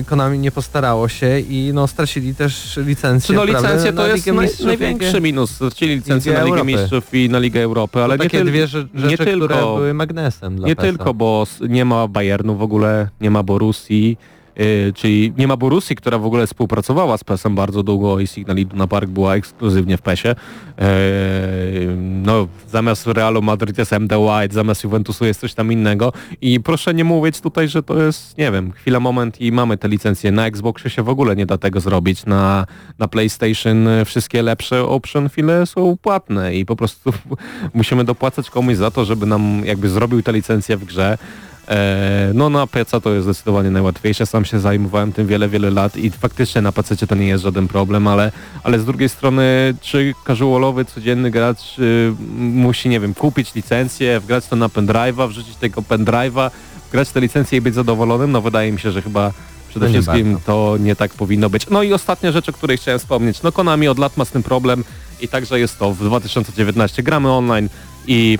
[SPEAKER 1] y, Konami nie postarało się i no stracili też licencję.
[SPEAKER 5] No
[SPEAKER 1] na
[SPEAKER 5] to jest naj, największy minus. Stracili licencję
[SPEAKER 1] Ligę
[SPEAKER 5] na Ligę
[SPEAKER 1] Europy.
[SPEAKER 5] Mistrzów i na Ligę Europy, ale
[SPEAKER 1] to
[SPEAKER 5] nie,
[SPEAKER 1] takie
[SPEAKER 5] tyl-
[SPEAKER 1] dwie rzeczy,
[SPEAKER 5] nie tylko.
[SPEAKER 1] które były magnesem dla
[SPEAKER 5] Nie
[SPEAKER 1] PESA.
[SPEAKER 5] tylko, bo nie ma Bayernu w ogóle, nie ma Borussii, yy, czyli nie ma Borussii, która w ogóle współpracowała z PES-em bardzo długo i Signal Iduna Park była ekskluzywnie w PESie. Yy, no, zamiast Realu Madryt jest MD White, zamiast Juventusu jest coś tam innego i proszę nie mówić tutaj, że to jest, nie wiem, chwila, moment i mamy te licencje. Na Xboxie się w ogóle nie da tego zrobić, na, na PlayStation y, wszystkie lepsze option file są płatne i po prostu (laughs) musimy dopłacać komuś za to, żeby nam jakby zrobił te licencje w grze. E, No na PC to jest zdecydowanie najłatwiejsze, sam się zajmowałem tym wiele, wiele lat i faktycznie na PC to nie jest żaden problem, ale, ale z drugiej strony czy casualowy, codzienny gracz y, musi, nie wiem, kupić licencję, wgrać to na pendrive'a, wrzucić tego pendrive'a, wgrać te licencje i być zadowolonym? No wydaje mi się, że chyba przede
[SPEAKER 1] No
[SPEAKER 5] wszystkim
[SPEAKER 1] bardzo.
[SPEAKER 5] to nie tak powinno być. No i ostatnia rzecz, o której chciałem wspomnieć. No Konami od lat ma z tym problem i także jest to w 2019. Gramy online i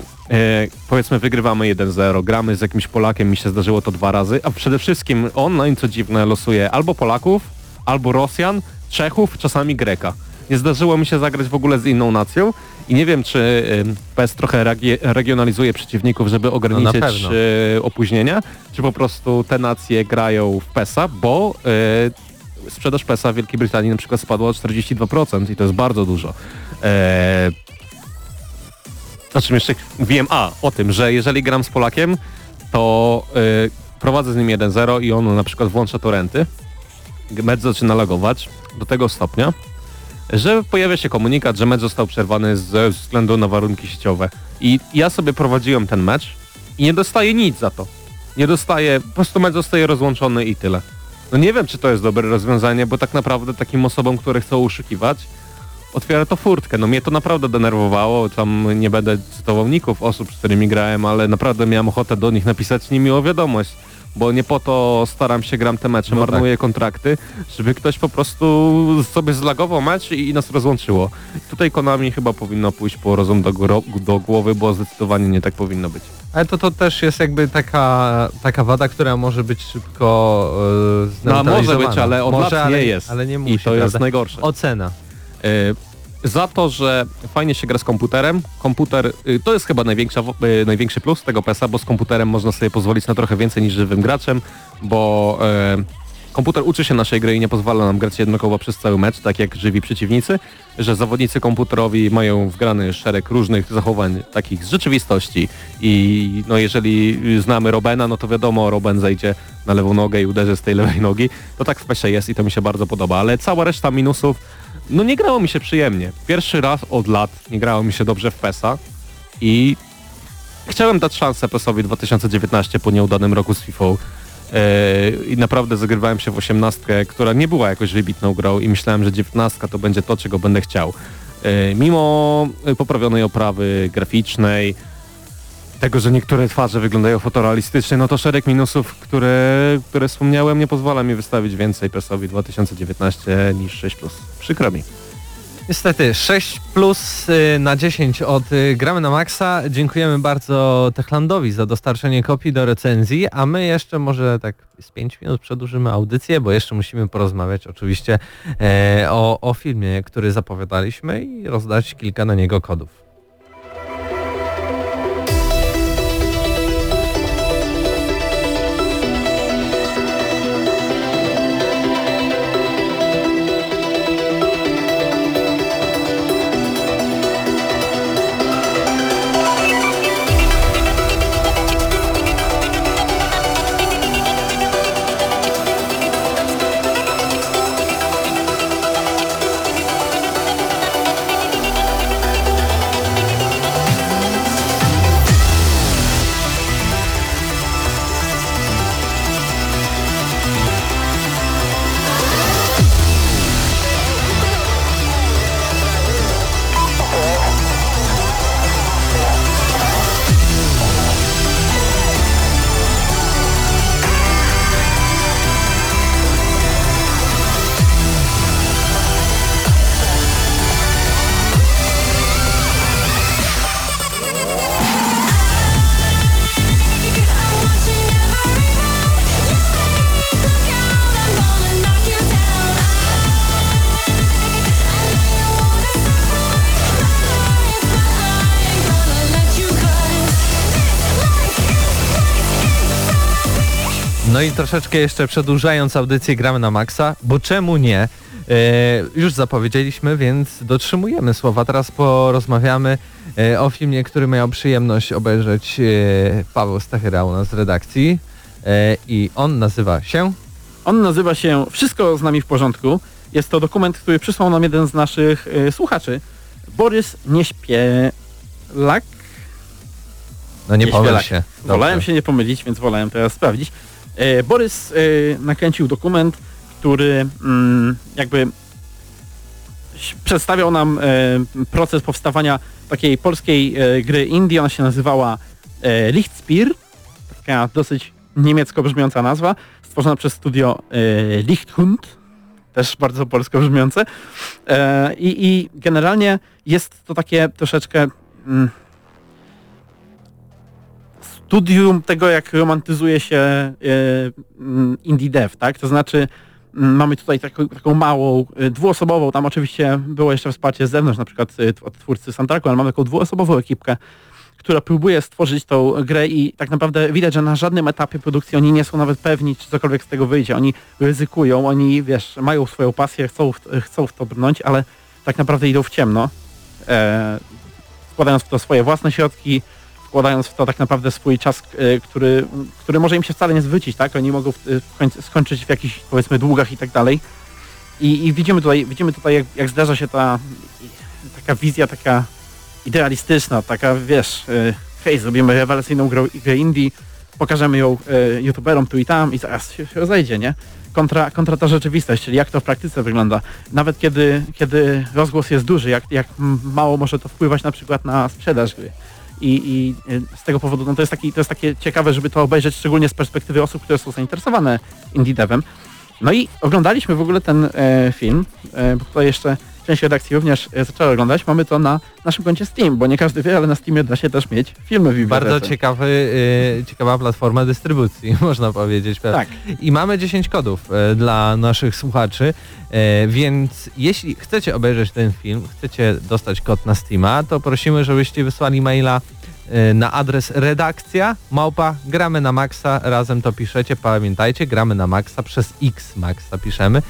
[SPEAKER 5] powiedzmy wygrywamy 1-0, gramy z jakimś Polakiem, mi się zdarzyło to dwa razy, a przede wszystkim online, co dziwne, losuje albo Polaków, albo Rosjan, Czechów, czasami Greka. Nie zdarzyło mi się zagrać w ogóle z inną nacją i nie wiem, czy e, PES trochę regi- regionalizuje przeciwników, żeby ograniczyć
[SPEAKER 1] pewno.
[SPEAKER 5] e, opóźnienia, czy po prostu te nacje grają w PESa, bo e, sprzedaż PESa w Wielkiej Brytanii na przykład spadła o 42% i to jest bardzo dużo. E, o czym jeszcze wiem? A, o tym, że jeżeli gram z Polakiem, to y, prowadzę z nim 1-0 i on na przykład włącza torenty, mecz zaczyna lagować do tego stopnia, że pojawia się komunikat, że mecz został przerwany ze względu na warunki sieciowe. I ja sobie prowadziłem ten mecz i nie dostaję nic za to. Nie dostaję, po prostu mecz zostaje rozłączony i tyle. No nie wiem, czy to jest dobre rozwiązanie, bo tak naprawdę takim osobom, które chcą oszukiwać, otwiera to furtkę. No mnie to naprawdę denerwowało, tam nie będę cytował ników osób, z którymi grałem, ale naprawdę miałem ochotę do nich napisać niemiłą wiadomość, bo nie po to staram się, gram te mecze,
[SPEAKER 1] No tak.
[SPEAKER 5] marnuję kontrakty, żeby ktoś po prostu sobie zlagował mecz i, i nas rozłączyło. Tutaj Konami chyba powinno pójść po rozum do, do głowy, bo zdecydowanie nie tak powinno być.
[SPEAKER 1] Ale to, to też jest jakby taka, taka wada, która może być szybko e,
[SPEAKER 5] No może być, ale od
[SPEAKER 1] może,
[SPEAKER 5] lat
[SPEAKER 1] ale,
[SPEAKER 5] nie jest.
[SPEAKER 1] Ale nie musi,
[SPEAKER 5] I to jest
[SPEAKER 1] prawda?
[SPEAKER 5] najgorsze.
[SPEAKER 1] Ocena.
[SPEAKER 5] Y, za to, że fajnie się gra z komputerem. Komputer y, to jest chyba największa, y, największy plus tego PESa, bo z komputerem można sobie pozwolić na trochę więcej niż żywym graczem, bo komputer uczy się naszej gry i nie pozwala nam grać jednakowo przez cały mecz, tak jak żywi przeciwnicy, że zawodnicy komputerowi mają wgrany szereg różnych zachowań takich z rzeczywistości i no jeżeli znamy Robena, no to wiadomo, Roben zejdzie na lewą nogę i uderzy z tej lewej nogi. To tak w PESie jest i to mi się bardzo podoba, ale cała reszta minusów no nie grało mi się przyjemnie. Pierwszy raz od lat nie grało mi się dobrze w PESa i chciałem dać szansę PESowi 2019 po nieudanym roku z FIFA. I naprawdę zagrywałem się w 18, która nie była jakoś wybitną grą i myślałem, że 19 to będzie to, czego będę chciał. E, Mimo poprawionej oprawy graficznej, tego, że niektóre twarze wyglądają fotorealistycznie, no to szereg minusów, które, które wspomniałem, nie pozwala mi wystawić więcej PESowi 2019 niż 6+. Przykro mi.
[SPEAKER 1] Niestety 6 plus y, na 10 od y, Gramy na Maxa. Dziękujemy bardzo Techlandowi za dostarczenie kopii do recenzji, a my jeszcze może tak z 5 minut przedłużymy audycję, bo jeszcze musimy porozmawiać oczywiście e, o, o filmie, który zapowiadaliśmy i rozdać kilka na niego kodów. No i troszeczkę jeszcze przedłużając audycję gramy na maksa, bo czemu nie? E, już zapowiedzieliśmy, więc dotrzymujemy słowa. Teraz porozmawiamy e, o filmie, który miał przyjemność obejrzeć e, Paweł Stachyra u nas z redakcji. E, I on nazywa się...
[SPEAKER 3] On nazywa się Wszystko z nami w porządku. Jest to dokument, który przysłał nam jeden z naszych y, słuchaczy. Borys Nieśpielak.
[SPEAKER 1] No nie pomyl się.
[SPEAKER 3] Wolałem
[SPEAKER 1] Dobrze.
[SPEAKER 3] się nie pomylić, więc wolałem teraz sprawdzić. E, Borys e, nakręcił dokument, który mm, jakby przedstawiał nam e, proces powstawania takiej polskiej gry indie. Ona się nazywała Lichtspiel. Taka dosyć niemiecko brzmiąca nazwa. Stworzona przez studio Lichthund. Też bardzo polsko brzmiące. I, I generalnie jest to takie troszeczkę... Studium tego, jak romantyzuje się e, mm, indie dev, tak? To znaczy mm, mamy tutaj taką, taką małą, e, dwuosobową, tam oczywiście było jeszcze wsparcie z zewnątrz, na przykład e, od twórcy Santarku, ale mamy taką dwuosobową ekipkę, która próbuje stworzyć tą grę i tak naprawdę widać, że na żadnym etapie produkcji oni nie są nawet pewni, czy cokolwiek z tego wyjdzie. Oni ryzykują, oni, wiesz, mają swoją pasję, chcą, chcą w to brnąć, ale tak naprawdę idą w ciemno, e, wkładając w to swoje własne środki, wkładając w to tak naprawdę swój czas, e, który, który może im się wcale nie zwrócić, tak? Oni mogą końcu skończyć w jakichś powiedzmy długach i tak dalej. I, i widzimy tutaj, widzimy tutaj jak, jak zdarza się ta taka wizja, taka idealistyczna, taka wiesz, e, hej, zrobimy rewelacyjną grę, grę indie, pokażemy ją e, youtuberom tu i tam i zaraz się, rozejdzie, nie? Kontra, kontra ta rzeczywistość, czyli jak to w praktyce wygląda. Nawet kiedy, kiedy rozgłos jest duży, jak, jak mało może to wpływać na przykład na sprzedaż gry. I, i y, z tego powodu no to, jest taki, to jest takie ciekawe, żeby to obejrzeć, szczególnie z perspektywy osób, które są zainteresowane indie devem. No i oglądaliśmy w ogóle ten e, film, e, bo tutaj jeszcze część redakcji również e, zaczęła oglądać. Mamy to na naszym koncie Steam, bo nie każdy wie, ale na Steamie da się też mieć filmy w.
[SPEAKER 1] Bardzo ciekawy, y, ciekawa platforma dystrybucji, (laughs) można powiedzieć.
[SPEAKER 3] Tak.
[SPEAKER 1] I mamy 10 kodów e, dla naszych słuchaczy, e, więc jeśli chcecie obejrzeć ten film, chcecie dostać kod na Steama, to prosimy, żebyście wysłali maila e, na adres redakcja małpa gramy na maxa, razem to piszecie, pamiętajcie, gramy na maxa przez x maxa piszemy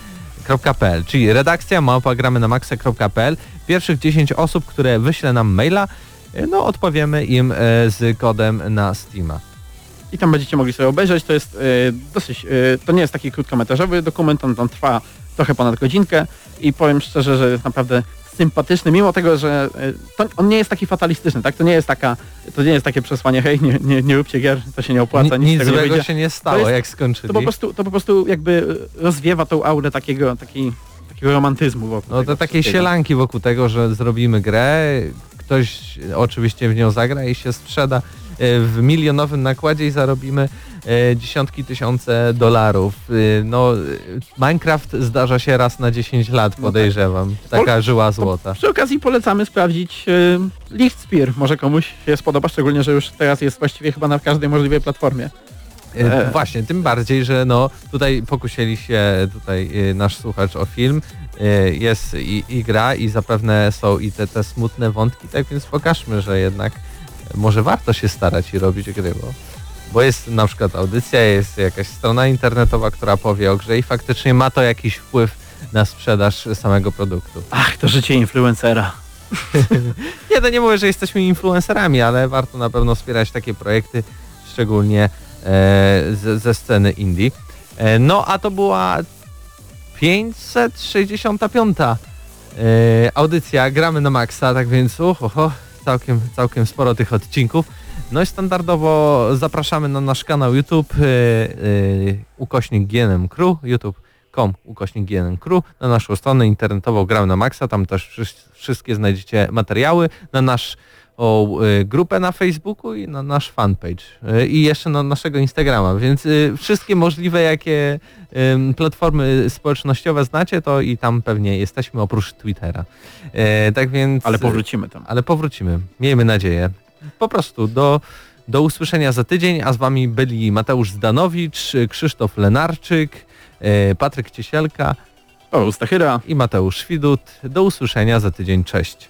[SPEAKER 1] .pl, czyli redakcja małpa gramy na maxa.pl. Pierwszych 10 osób, które wyśle nam maila, e, no odpowiemy im e, z kodem na Steama.
[SPEAKER 3] I tam będziecie mogli sobie obejrzeć. To jest e, dosyć, to nie jest taki krótkometrażowy dokument, on tam trwa trochę ponad godzinkę i powiem szczerze, że jest naprawdę sympatyczny, mimo tego, że e, on nie jest taki fatalistyczny, tak? To nie jest taka, to nie jest takie przesłanie, hej, nie, nie, nie róbcie gier, to się nie opłaca,
[SPEAKER 1] Ni-
[SPEAKER 3] nic,
[SPEAKER 1] nic
[SPEAKER 3] nie
[SPEAKER 1] złego
[SPEAKER 3] wyjdzie.
[SPEAKER 1] się nie stało,
[SPEAKER 3] jest-
[SPEAKER 1] jak skończyli.
[SPEAKER 3] To po prostu, to po prostu jakby rozwiewa tą aurę takiego, takiej, takiego romantyzmu wokół
[SPEAKER 1] No to takiej sielanki wokół tego, że zrobimy grę, ktoś oczywiście w nią zagra i się sprzeda w milionowym nakładzie i zarobimy e, dziesiątki tysiące dolarów. E, No, e, Minecraft zdarza się raz na 10 lat,
[SPEAKER 3] tak.
[SPEAKER 1] podejrzewam. Taka żyła złota.
[SPEAKER 3] Przy okazji polecamy sprawdzić Lichtspear. Może komuś się spodoba, szczególnie, że już teraz jest właściwie chyba na każdej możliwej platformie.
[SPEAKER 1] E,
[SPEAKER 3] E.
[SPEAKER 1] Właśnie, tym bardziej, że no tutaj pokusili się tutaj e, nasz słuchacz o film, e, jest i, i gra i zapewne są i te, te smutne wątki, tak więc pokażmy, że jednak może warto się starać i robić gry, bo, bo jest na przykład audycja, jest jakaś strona internetowa, która powie o grze i faktycznie ma to jakiś wpływ na sprzedaż samego produktu.
[SPEAKER 3] Ach, to życie influencera. (laughs)
[SPEAKER 1] Nie, to nie mówię, że jesteśmy influencerami, ale warto na pewno wspierać takie projekty, szczególnie e, ze, ze sceny indie. E, no a to była 565 e, audycja Gramy na Maxa, tak więc uch, oho, całkiem, całkiem sporo tych odcinków. No i standardowo zapraszamy na nasz kanał YouTube e, e, ukośnik GNM Crew, youtube.com ukośnik GNM Crew, na naszą stronę internetową Gramy na Maxa, tam też wszy- wszystkie znajdziecie materiały, na nasz o, y, grupę na Facebooku i na nasz fanpage y, i jeszcze na naszego Instagrama, więc y, wszystkie możliwe jakie platformy społecznościowe znacie, to i tam pewnie jesteśmy oprócz Twittera. E, tak więc...
[SPEAKER 3] Ale powrócimy tam.
[SPEAKER 1] Ale powrócimy. Miejmy nadzieję. Po prostu do, do usłyszenia za tydzień, a z wami byli Mateusz Zdanowicz, Krzysztof Lenarczyk, e, Patryk Ciesielka
[SPEAKER 3] O, Stachyra.
[SPEAKER 1] i Mateusz Widut. Do usłyszenia za tydzień. Cześć.